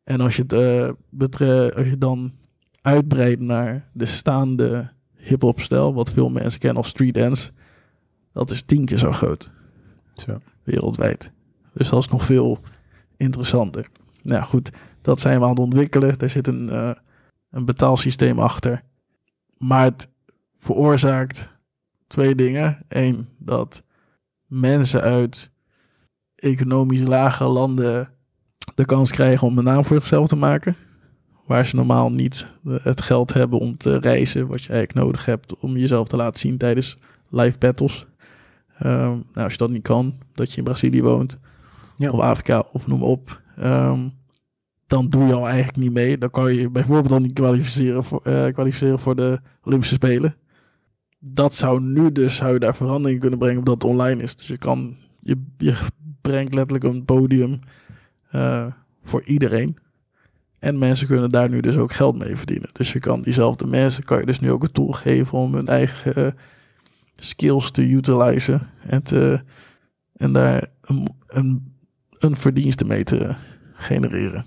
Speaker 2: En als je het betre- als je dan uitbreidt naar de staande hip-hop stijl, wat veel mensen kennen als street dance, dat is tien keer zo groot
Speaker 1: Zo.
Speaker 2: wereldwijd. Dus dat is nog veel interessanter. Nou goed, dat zijn we aan het ontwikkelen. Daar zit een, eh, een betaalsysteem achter. Maar het veroorzaakt twee dingen. Eén, dat mensen uit economisch lage landen de kans krijgen om een naam voor zichzelf te maken. Waar ze normaal niet het geld hebben om te reizen, wat je eigenlijk nodig hebt om jezelf te laten zien tijdens live battles. Ehm, nou, als je dat niet kan, dat je in Brazilië woont,
Speaker 1: Ja.
Speaker 2: of Afrika, of noem maar op, ehm, dan doe je al eigenlijk niet mee. Dan kan je bijvoorbeeld al niet kwalificeren voor, eh, kwalificeren voor de Olympische Spelen. Dat zou nu dus, zou je daar verandering kunnen brengen omdat het online is. Dus je kan, je, je brengt letterlijk een podium eh, voor iedereen. En mensen kunnen daar nu dus ook geld mee verdienen. Dus je kan diezelfde mensen, kan je dus nu ook een tool geven om hun eigen eh, skills te utilizen. En, te, en daar een, een, een verdienste mee te genereren.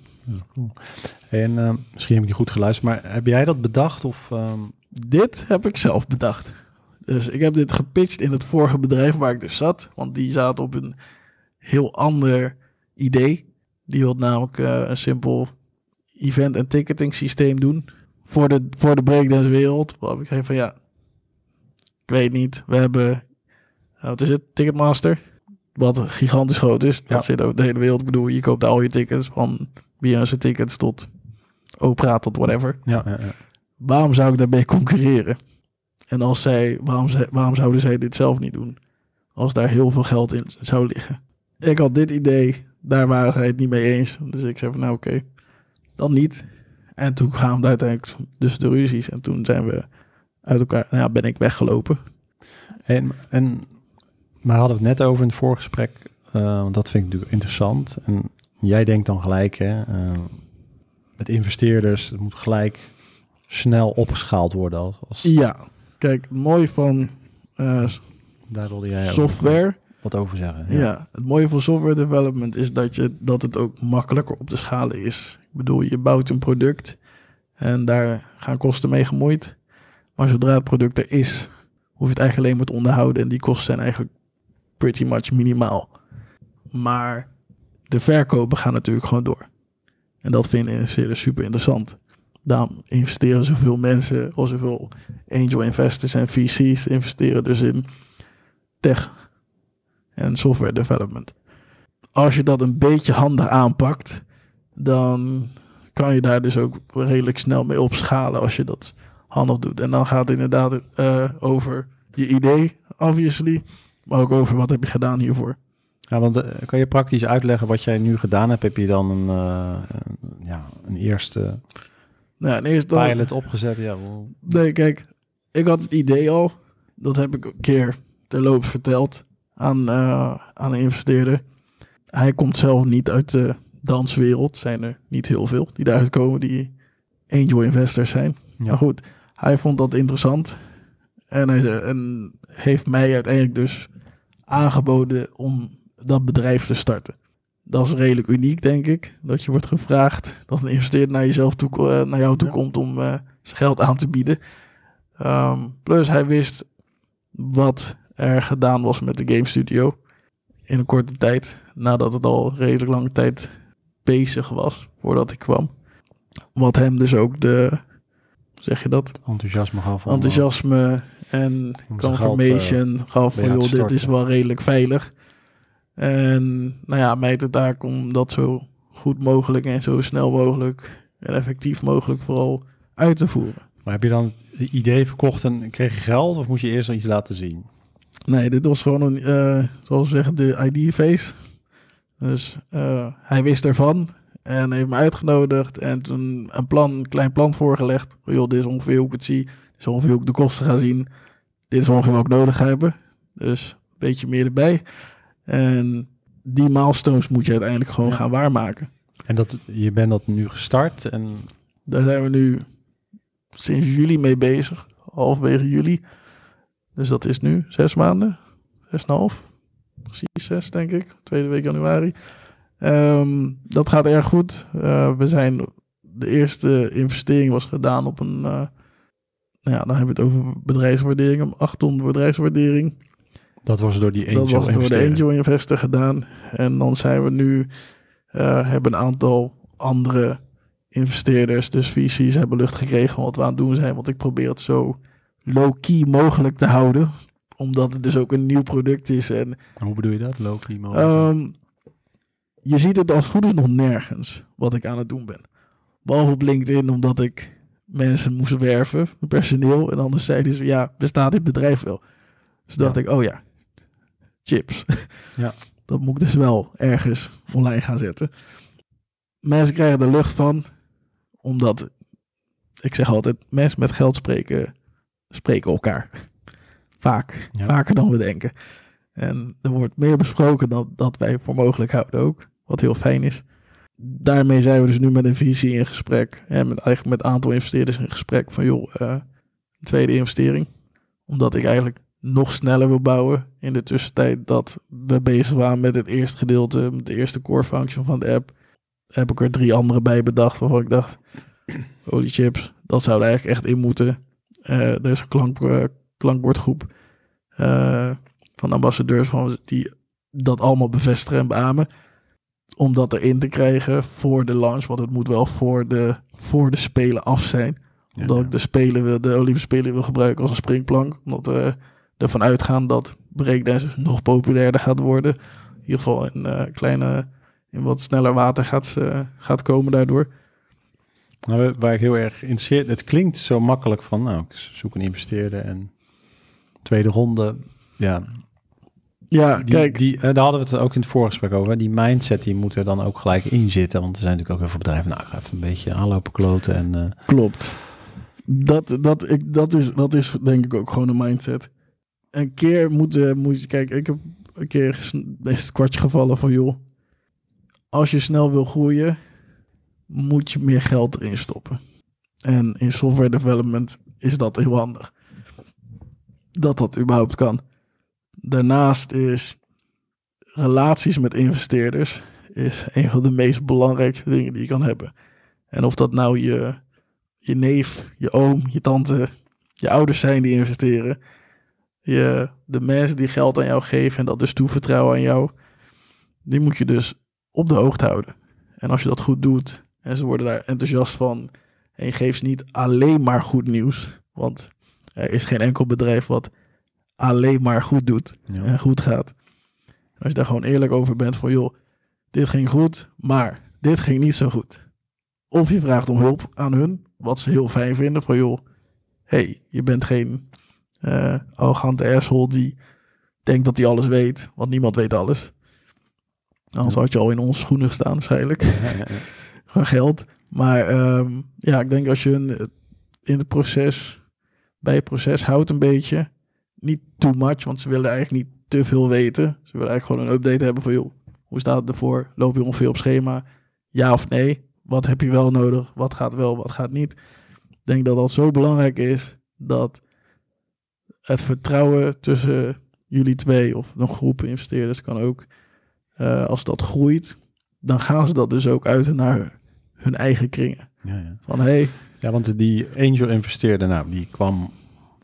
Speaker 1: En eh, misschien heb ik niet goed geluisterd, maar heb jij dat bedacht? Of, ehm,
Speaker 2: Dit heb ik zelf bedacht. Dus ik heb dit gepitcht in het vorige bedrijf waar ik dus zat. Want die zaten op een heel ander idee. Die wil namelijk eh, een simpel event- en ticketing systeem doen. Voor de, voor de breakdance wereld. Waarop ik zei van ja, ik weet niet. We hebben, eh, wat is het, Ticketmaster. Wat gigantisch groot is. Dat
Speaker 1: Ja.
Speaker 2: zit over de hele wereld. Ik bedoel, je koopt al je tickets. Van Beyoncé tickets tot opera tot whatever
Speaker 1: ja, ja, ja.
Speaker 2: waarom zou ik daarmee concurreren? En als zij, waarom, waarom zouden zij dit zelf niet doen? Als daar heel veel geld in zou liggen. Ik had dit idee, daar waren zij het niet mee eens. Dus ik zei van nou oké, dan niet. En toen kwamen we uiteindelijk dus de ruzies. En toen zijn we uit elkaar, nou ja, ben ik weggelopen.
Speaker 1: En, en we hadden het net over in het voorgesprek. want dat vind ik natuurlijk interessant. En jij denkt dan gelijk, hè, eh, met investeerders. Het moet gelijk snel opgeschaald worden. Als, als
Speaker 2: Ja, kijk, het mooie van eh,
Speaker 1: Daar wilde jij
Speaker 2: software...
Speaker 1: wat over zeggen.
Speaker 2: Ja. het mooie van software development is dat, je, dat het ook makkelijker op te schalen is. Ik bedoel, je bouwt een product en daar gaan kosten mee gemoeid. Maar zodra het product er is, hoef je het eigenlijk alleen maar te onderhouden. En die kosten zijn eigenlijk pretty much minimaal. Maar de verkopen gaan natuurlijk gewoon door. En dat vinden investeerders super interessant. Daarom investeren zoveel mensen, of zoveel angel investors en VC's investeren dus in tech en software development. Als je dat een beetje handig aanpakt, dan kan je daar dus ook redelijk snel mee opschalen als je dat handig doet. En dan gaat het inderdaad eh, over je idee, obviously, maar ook over wat heb je gedaan hiervoor.
Speaker 1: Ja, want eh, kan je praktisch uitleggen wat jij nu gedaan hebt? Heb je dan een, eh, een- ja, een eerste
Speaker 2: Nou, en eerst dan,
Speaker 1: pilot opgezet? Ja, wel-
Speaker 2: Nee, kijk, ik had het idee al. Dat heb ik een keer terloops verteld aan, eh, aan een investeerder. Hij komt zelf niet uit de danswereld. Zijn er niet heel veel die daaruit komen die angel investors zijn.
Speaker 1: ja.
Speaker 2: Maar goed, hij vond dat interessant. En, hij, en heeft mij uiteindelijk dus aangeboden om dat bedrijf te starten. Dat is redelijk uniek, denk ik. Dat je wordt gevraagd dat een investeerder naar, jezelf toe, eh, naar jou toe komt om eh, zijn geld aan te bieden. Ehm, plus hij wist wat er gedaan was met de game studio. In een korte tijd, nadat het al redelijk lange tijd bezig was, voordat ik kwam. Wat hem dus ook de, zeg je dat,
Speaker 1: enthousiasme gaf. om,
Speaker 2: enthousiasme en
Speaker 1: om zijn
Speaker 2: confirmation gaf van joh, dit is wel redelijk veilig. En nou ja, mij de taak om dat zo goed mogelijk en zo snel mogelijk en effectief mogelijk vooral uit te voeren.
Speaker 1: eh, Maar heb je dan het idee verkocht en kreeg je geld? Of moest je eerst nog iets laten zien?
Speaker 2: Nee, dit was gewoon een, eh, zoals we zeggen, de ID-face. Dus eh, hij wist ervan en heeft me uitgenodigd en toen een plan, een klein plan voorgelegd. Van, joh, dit is ongeveer hoe ik het zie. Is ongeveer ik de kosten ga zien. Dit is ongeveer ik nodig heb. Dus een beetje meer erbij. En die milestones moet je uiteindelijk gewoon
Speaker 1: Ja.
Speaker 2: gaan waarmaken.
Speaker 1: En dat, je bent dat nu gestart en
Speaker 2: Daar zijn we nu sinds juli mee bezig. Halverwege juli. Dus dat is nu zes maanden. Zes en een half. Precies zes, denk ik. Tweede week januari. Ehm, dat gaat erg goed. Eh, we zijn... De eerste investering was gedaan op een... eh, nou ja, dan hebben we het over bedrijfswaardering. Om 800 bedrijfswaardering.
Speaker 1: dat was door die angel
Speaker 2: Dat was door de. Angel Investor gedaan. En dan zijn we nu, eh, hebben een aantal andere investeerders, dus VC's, hebben lucht gekregen van wat we aan het doen zijn. Want ik probeer het zo low-key mogelijk te houden. Omdat het dus ook een nieuw product is. En
Speaker 1: Hoe bedoel je dat? Loki mogelijk?
Speaker 2: ehm, je ziet het als goed is nog nergens wat ik aan het doen ben. Behalve op LinkedIn, omdat ik mensen moest werven, personeel. En anders zeiden ze, ja, bestaat dit bedrijf wel? Dus dacht ik, oh ja, chips.
Speaker 1: Ja.
Speaker 2: Dat moet ik dus wel ergens online gaan zetten. Mensen krijgen er lucht van, omdat, ik zeg altijd, mensen met geld spreken, spreken elkaar. Vaak,
Speaker 1: Ja.
Speaker 2: vaker dan we denken. En er wordt meer besproken dan dat wij voor mogelijk houden ook. Wat heel fijn is. Daarmee zijn we dus nu met een visie in gesprek. En met, eigenlijk met een aantal investeerders in gesprek. Van joh, eh, tweede investering. Omdat ik eigenlijk nog sneller wil bouwen. In de tussentijd dat we bezig waren met het eerste gedeelte. Met de eerste core function van de app. Heb ik er drie andere bij bedacht. Waarvan ik dacht, holy chips. Dat zou er eigenlijk echt in moeten. Eh, er is een klank, eh, klankbordgroep. van ambassadeurs van die dat allemaal bevestigen en beamen. Om dat erin te krijgen voor de launch. Want het moet wel voor de, voor de Spelen af zijn. Omdat
Speaker 1: ja.
Speaker 2: ik de, spelen wil, de Olympische Spelen wil gebruiken als een springplank. Omdat we ervan uitgaan dat breakdance nog populairder gaat worden. In ieder geval in, eh, kleine, in wat sneller water gaat, ze- gaat komen daardoor.
Speaker 1: Nou, waar ik heel erg geïnteresseerd... Het klinkt zo makkelijk van, nou, ik zoek een investeerder en tweede ronde. Ja,
Speaker 2: Ja,
Speaker 1: die,
Speaker 2: kijk.
Speaker 1: die, eh, daar hadden we het ook in het voorgesprek over. Die mindset, die moet er dan ook gelijk in zitten. Want er zijn natuurlijk ook heel veel bedrijven, nou, ga even een beetje aanlopen kloten. En, eh,
Speaker 2: Klopt. Dat, dat, ik, dat, is, dat is denk ik ook gewoon een mindset. Een keer moet, eh, moet je... Kijk, ik heb een keer is het kwartje gevallen van... joh, als je snel wil groeien... moet je meer geld erin stoppen. En in software development is dat heel handig. Dat dat überhaupt kan. Daarnaast is relaties met investeerders is een van de meest belangrijkste dingen die je kan hebben. En of dat nou je, je neef, je oom, je tante, je ouders zijn die investeren. Je, de mensen die geld aan jou geven en dat dus toevertrouwen aan jou. Die moet je dus op de hoogte houden. En als je dat goed doet en ze worden daar enthousiast van. En je geeft ze niet alleen maar goed nieuws. Want er is geen enkel bedrijf wat alleen maar goed doet
Speaker 1: Ja.
Speaker 2: en goed gaat. En als je daar gewoon eerlijk over bent van joh, dit ging goed, maar dit ging niet zo goed. Of je vraagt om hulp aan hun, wat ze heel fijn vinden van joh, hey, je bent geen eh arrogante asshole die denkt dat hij alles weet, want niemand weet alles. Anders
Speaker 1: Ja.
Speaker 2: had je al in onze schoenen gestaan waarschijnlijk van geld. Maar ehm, ja, ik denk als je in het proces, bij het proces houdt een beetje, niet too much, want ze willen eigenlijk niet te veel weten. Ze willen eigenlijk gewoon een update hebben van, joh, hoe staat het ervoor? Loop je ongeveer op schema? Ja of nee? Wat heb je wel nodig? Wat gaat wel, wat gaat niet? Ik denk dat dat zo belangrijk is dat het vertrouwen tussen jullie twee of een groep investeerders kan ook, eh, als dat groeit, dan gaan ze dat dus ook uit naar hun eigen kringen.
Speaker 1: Ja, ja.
Speaker 2: Van hey,
Speaker 1: ja, want die angel investeerder, nou, die kwam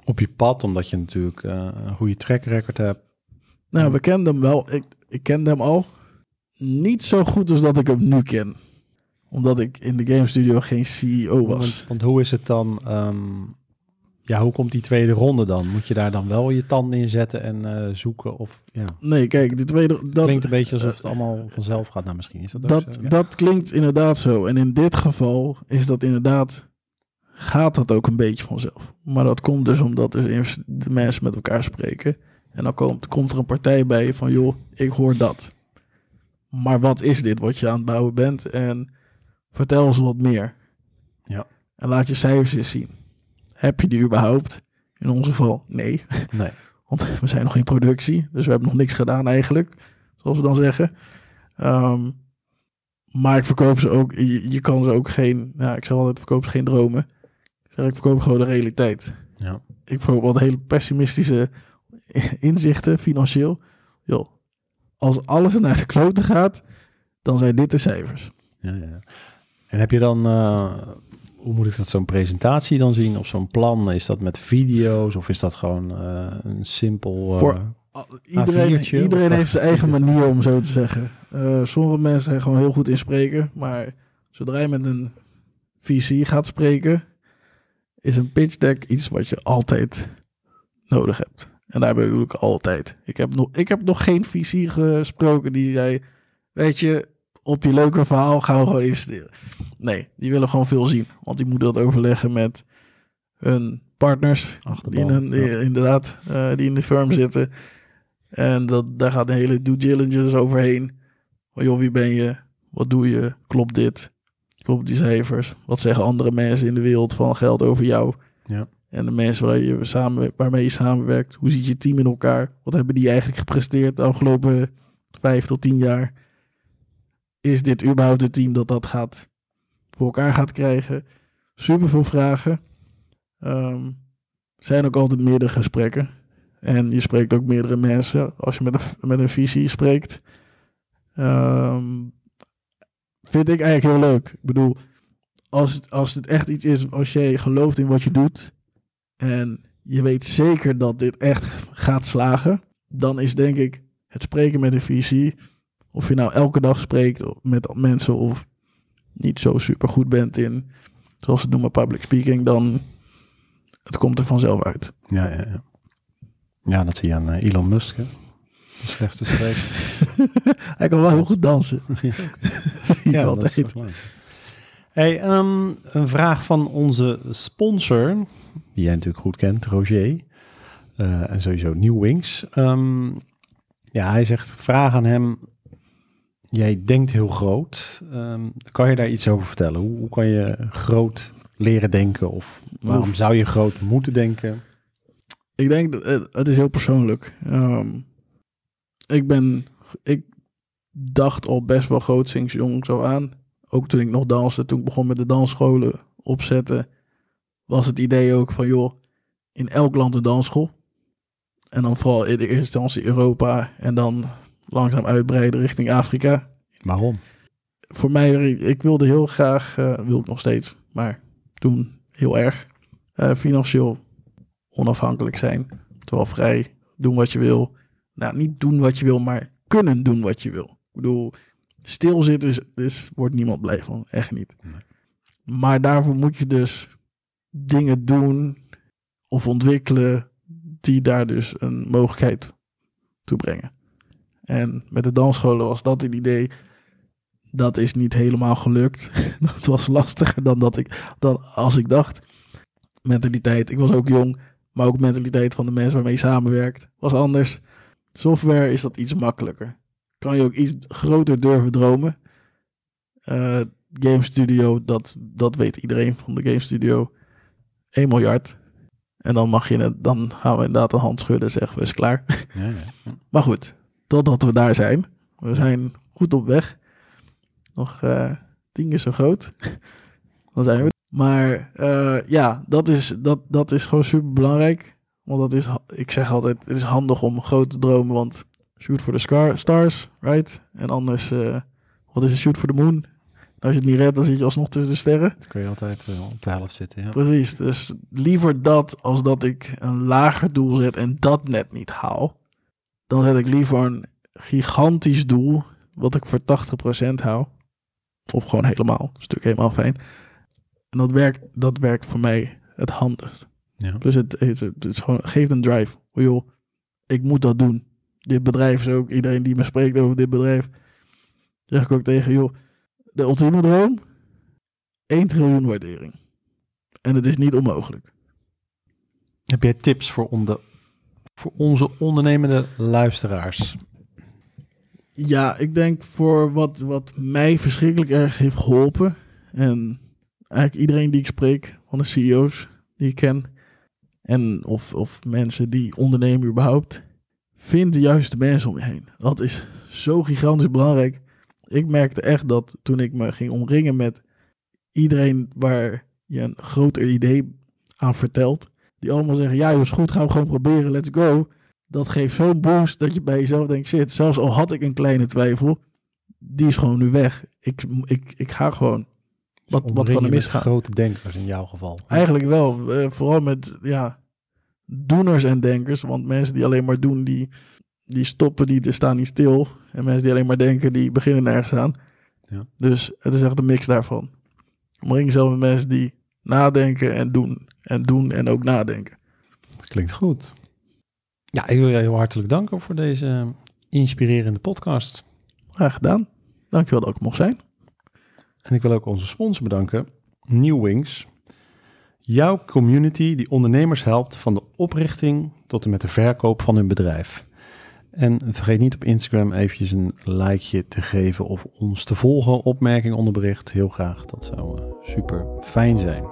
Speaker 1: op je pad omdat je natuurlijk eh, een goede track record hebt.
Speaker 2: nou we kenden hem wel. Ik, ik kende hem al. Niet zo goed als dat ik hem nu ken. Omdat ik in de game studio geen CEO was.
Speaker 1: Want, want hoe is het dan? ehm, ja, hoe komt die tweede ronde dan? Moet je daar dan wel je tanden in zetten en eh, zoeken? Of ja,
Speaker 2: Nee, kijk, de tweede. Dat,
Speaker 1: klinkt een beetje alsof het allemaal vanzelf gaat. Nou, misschien is dat ook
Speaker 2: dat,
Speaker 1: zo. ja.
Speaker 2: dat klinkt inderdaad zo. En in dit geval is dat inderdaad. Gaat dat ook een beetje vanzelf. Maar dat komt dus omdat dus de mensen met elkaar spreken. En dan komt, komt er een partij bij van joh, ik hoor dat. Maar wat is dit wat je aan het bouwen bent? En vertel eens wat meer.
Speaker 1: Ja.
Speaker 2: En laat je cijfers eens zien. Heb je die überhaupt? In ons geval nee.
Speaker 1: Nee.
Speaker 2: Want we zijn nog in productie. Dus we hebben nog niks gedaan eigenlijk. Zoals we dan zeggen. Ehm, maar ik verkoop ze ook. Je, je kan ze ook geen. Nou, ik zeg altijd: verkoop ze geen dromen. Ik zeg: ik verkoop gewoon de realiteit.
Speaker 1: Ja.
Speaker 2: Ik verkoop wat hele pessimistische inzichten financieel. Joh, als alles naar de kloten gaat, dan zijn dit de cijfers.
Speaker 1: Ja, ja. En heb je dan, eh, hoe moet ik dat, zo'n presentatie dan zien? Of zo'n plan? Is dat met video's? Of is dat gewoon eh, een simpel... eh,
Speaker 2: Voor- Iedereen,
Speaker 1: A4'tje
Speaker 2: iedereen heeft zijn eigen manier om zo te zeggen. Sommige mensen zijn gewoon heel goed in spreken. Maar zodra je met een VC gaat spreken, is een pitch deck iets wat je altijd nodig hebt. En daar bedoel ik altijd. Ik heb nog, ik heb nog geen VC gesproken die zei, weet je, op je leuke verhaal gaan we gewoon investeren. Nee, die willen gewoon veel zien. Want die moeten dat overleggen met hun partners, die in een, die- inderdaad, eh, die in de firm zitten. En dat, daar gaat een hele due diligence overheen. Van, joh, wie ben je? Wat doe je? Klopt dit? Klopt die cijfers? Wat zeggen andere mensen in de wereld van geld over jou?
Speaker 1: Ja.
Speaker 2: En de mensen waar je samen, waarmee je samenwerkt. Hoe ziet je team in elkaar? Wat hebben die eigenlijk gepresteerd de afgelopen vijf tot tien jaar? Is dit überhaupt het team dat dat gaat voor elkaar gaat krijgen? Super veel vragen. Ehm, zijn ook altijd meerdere gesprekken. En je spreekt ook meerdere mensen als je met een, met een visie spreekt. Ehm, vind ik eigenlijk heel leuk. Ik bedoel, als het, als het echt iets is, als jij gelooft in wat je doet en je weet zeker dat dit echt gaat slagen, dan is denk ik het spreken met een visie, of je nou elke dag spreekt met mensen of niet zo super goed bent in, zoals ze noemen, public speaking, dan het komt er vanzelf uit.
Speaker 1: Ja, ja, ja. Ja, dat zie je aan eh, Elon Musk? De slechtste spreker.
Speaker 2: Hij kan wel heel goed dansen. Zie
Speaker 1: ja, dat
Speaker 2: altijd.
Speaker 1: Hey, ehm, een vraag van onze sponsor, die jij natuurlijk goed kent, Roger. Eh, en sowieso New Wings. Ehm, ja, hij zegt, vraag aan hem. Jij denkt heel groot. Ehm, kan je daar iets over vertellen? Hoe, hoe kan je groot leren denken? Of waarom zou je groot moeten denken?
Speaker 2: Ik denk dat het, het is heel persoonlijk. Ehm, ik ben, ik dacht al best wel groot sinds jongs zo aan. ook toen ik nog danste, toen ik begon met de dansscholen opzetten, was het idee ook van, joh, in elk land een dansschool. En dan vooral in de eerste instantie Europa en dan langzaam uitbreiden richting Afrika.
Speaker 1: Waarom?
Speaker 2: Voor mij, ik wilde heel graag, uh, wil ik nog steeds, maar toen heel erg, uh, financieel onafhankelijk zijn. Terwijl vrij, doen wat je wil. Nou, niet doen wat je wil, maar kunnen doen wat je wil. Ik bedoel, stilzitten is, is, wordt niemand blij van. Echt niet. Nee. Maar daarvoor moet je dus dingen doen of ontwikkelen die daar dus een mogelijkheid toe brengen. En met de dansscholen was dat het idee. Dat is niet helemaal gelukt. dat was lastiger dan, dat ik, dan als ik dacht. Mentaliteit. Ik was ook jong, maar ook mentaliteit van de mensen waarmee je samenwerkt was anders. Software is dat iets makkelijker. Kan je ook iets groter durven dromen. Uh, Game Studio, dat, dat weet iedereen van de Game Studio. 1 miljard. En dan mag je het, dan gaan we inderdaad een hand schudden, zeggen we is klaar. Ja, ja. Maar goed, totdat we daar zijn. We zijn goed op weg. Nog uh, tien keer zo groot. dan zijn we. Maar uh, ja, dat is, dat, dat is gewoon super belangrijk. Want dat is, ik zeg altijd, het is handig om groot te dromen. Want shoot for the stars, right? En anders, uh, wat is een shoot for the moon? Als je het niet redt, dan zit je alsnog tussen de sterren.
Speaker 1: Dan kun je altijd uh, op de helft zitten. Ja.
Speaker 2: Precies, dus liever dat als dat ik een lager doel zet en dat net niet haal. Dan zet ik liever een gigantisch doel, wat ik voor 80% hou. Of gewoon helemaal, een stuk helemaal fijn. En dat werkt, dat werkt voor mij het handigst. Ja. Dus het, het, het, is gewoon, geeft een drive. Oh joh, ik moet dat doen. Dit bedrijf is ook, iedereen die me spreekt over dit bedrijf, zeg ik ook tegen, joh, de ultieme droom, 1 triljoen waardering. En het is niet onmogelijk.
Speaker 1: Heb jij tips voor, onder, voor onze ondernemende luisteraars?
Speaker 2: Ja, ik denk voor wat, wat mij verschrikkelijk erg heeft geholpen. En eigenlijk iedereen die ik spreek, van de CEO's die ik ken. En of, of mensen die ondernemen überhaupt. Vind de juiste mensen om je heen. Dat is zo gigantisch belangrijk. Ik merkte echt dat toen ik me ging omringen met iedereen waar je een groter idee aan vertelt. Die allemaal zeggen, ja is goed, gaan we gewoon proberen, let's go. Dat geeft zo'n boost dat je bij jezelf denkt, shit, zelfs al had ik een kleine twijfel, die is gewoon nu weg. Ik, ik, ik ga gewoon.
Speaker 1: Wat, wat kan er misgaan? grote denkers in jouw geval.
Speaker 2: Eigenlijk wel. Eh, vooral met ja, doeners en denkers. Want mensen die alleen maar doen, die, die stoppen, die staan niet stil. En mensen die alleen maar denken, die beginnen nergens aan. Ja. Dus het is echt een mix daarvan. Omring jezelf met mensen die nadenken en doen. En doen en ook nadenken.
Speaker 1: Klinkt goed. Ja, ik wil je heel hartelijk danken voor deze inspirerende podcast.
Speaker 2: Graag gedaan. Dankjewel dat ik mocht zijn.
Speaker 1: En ik wil ook onze sponsor bedanken, New Wings. Jouw community die ondernemers helpt van de oprichting tot en met de verkoop van hun bedrijf. En vergeet niet op Instagram eventjes een likeje te geven of ons te volgen. Opmerking onder bericht, heel graag. Dat zou eh, super fijn zijn.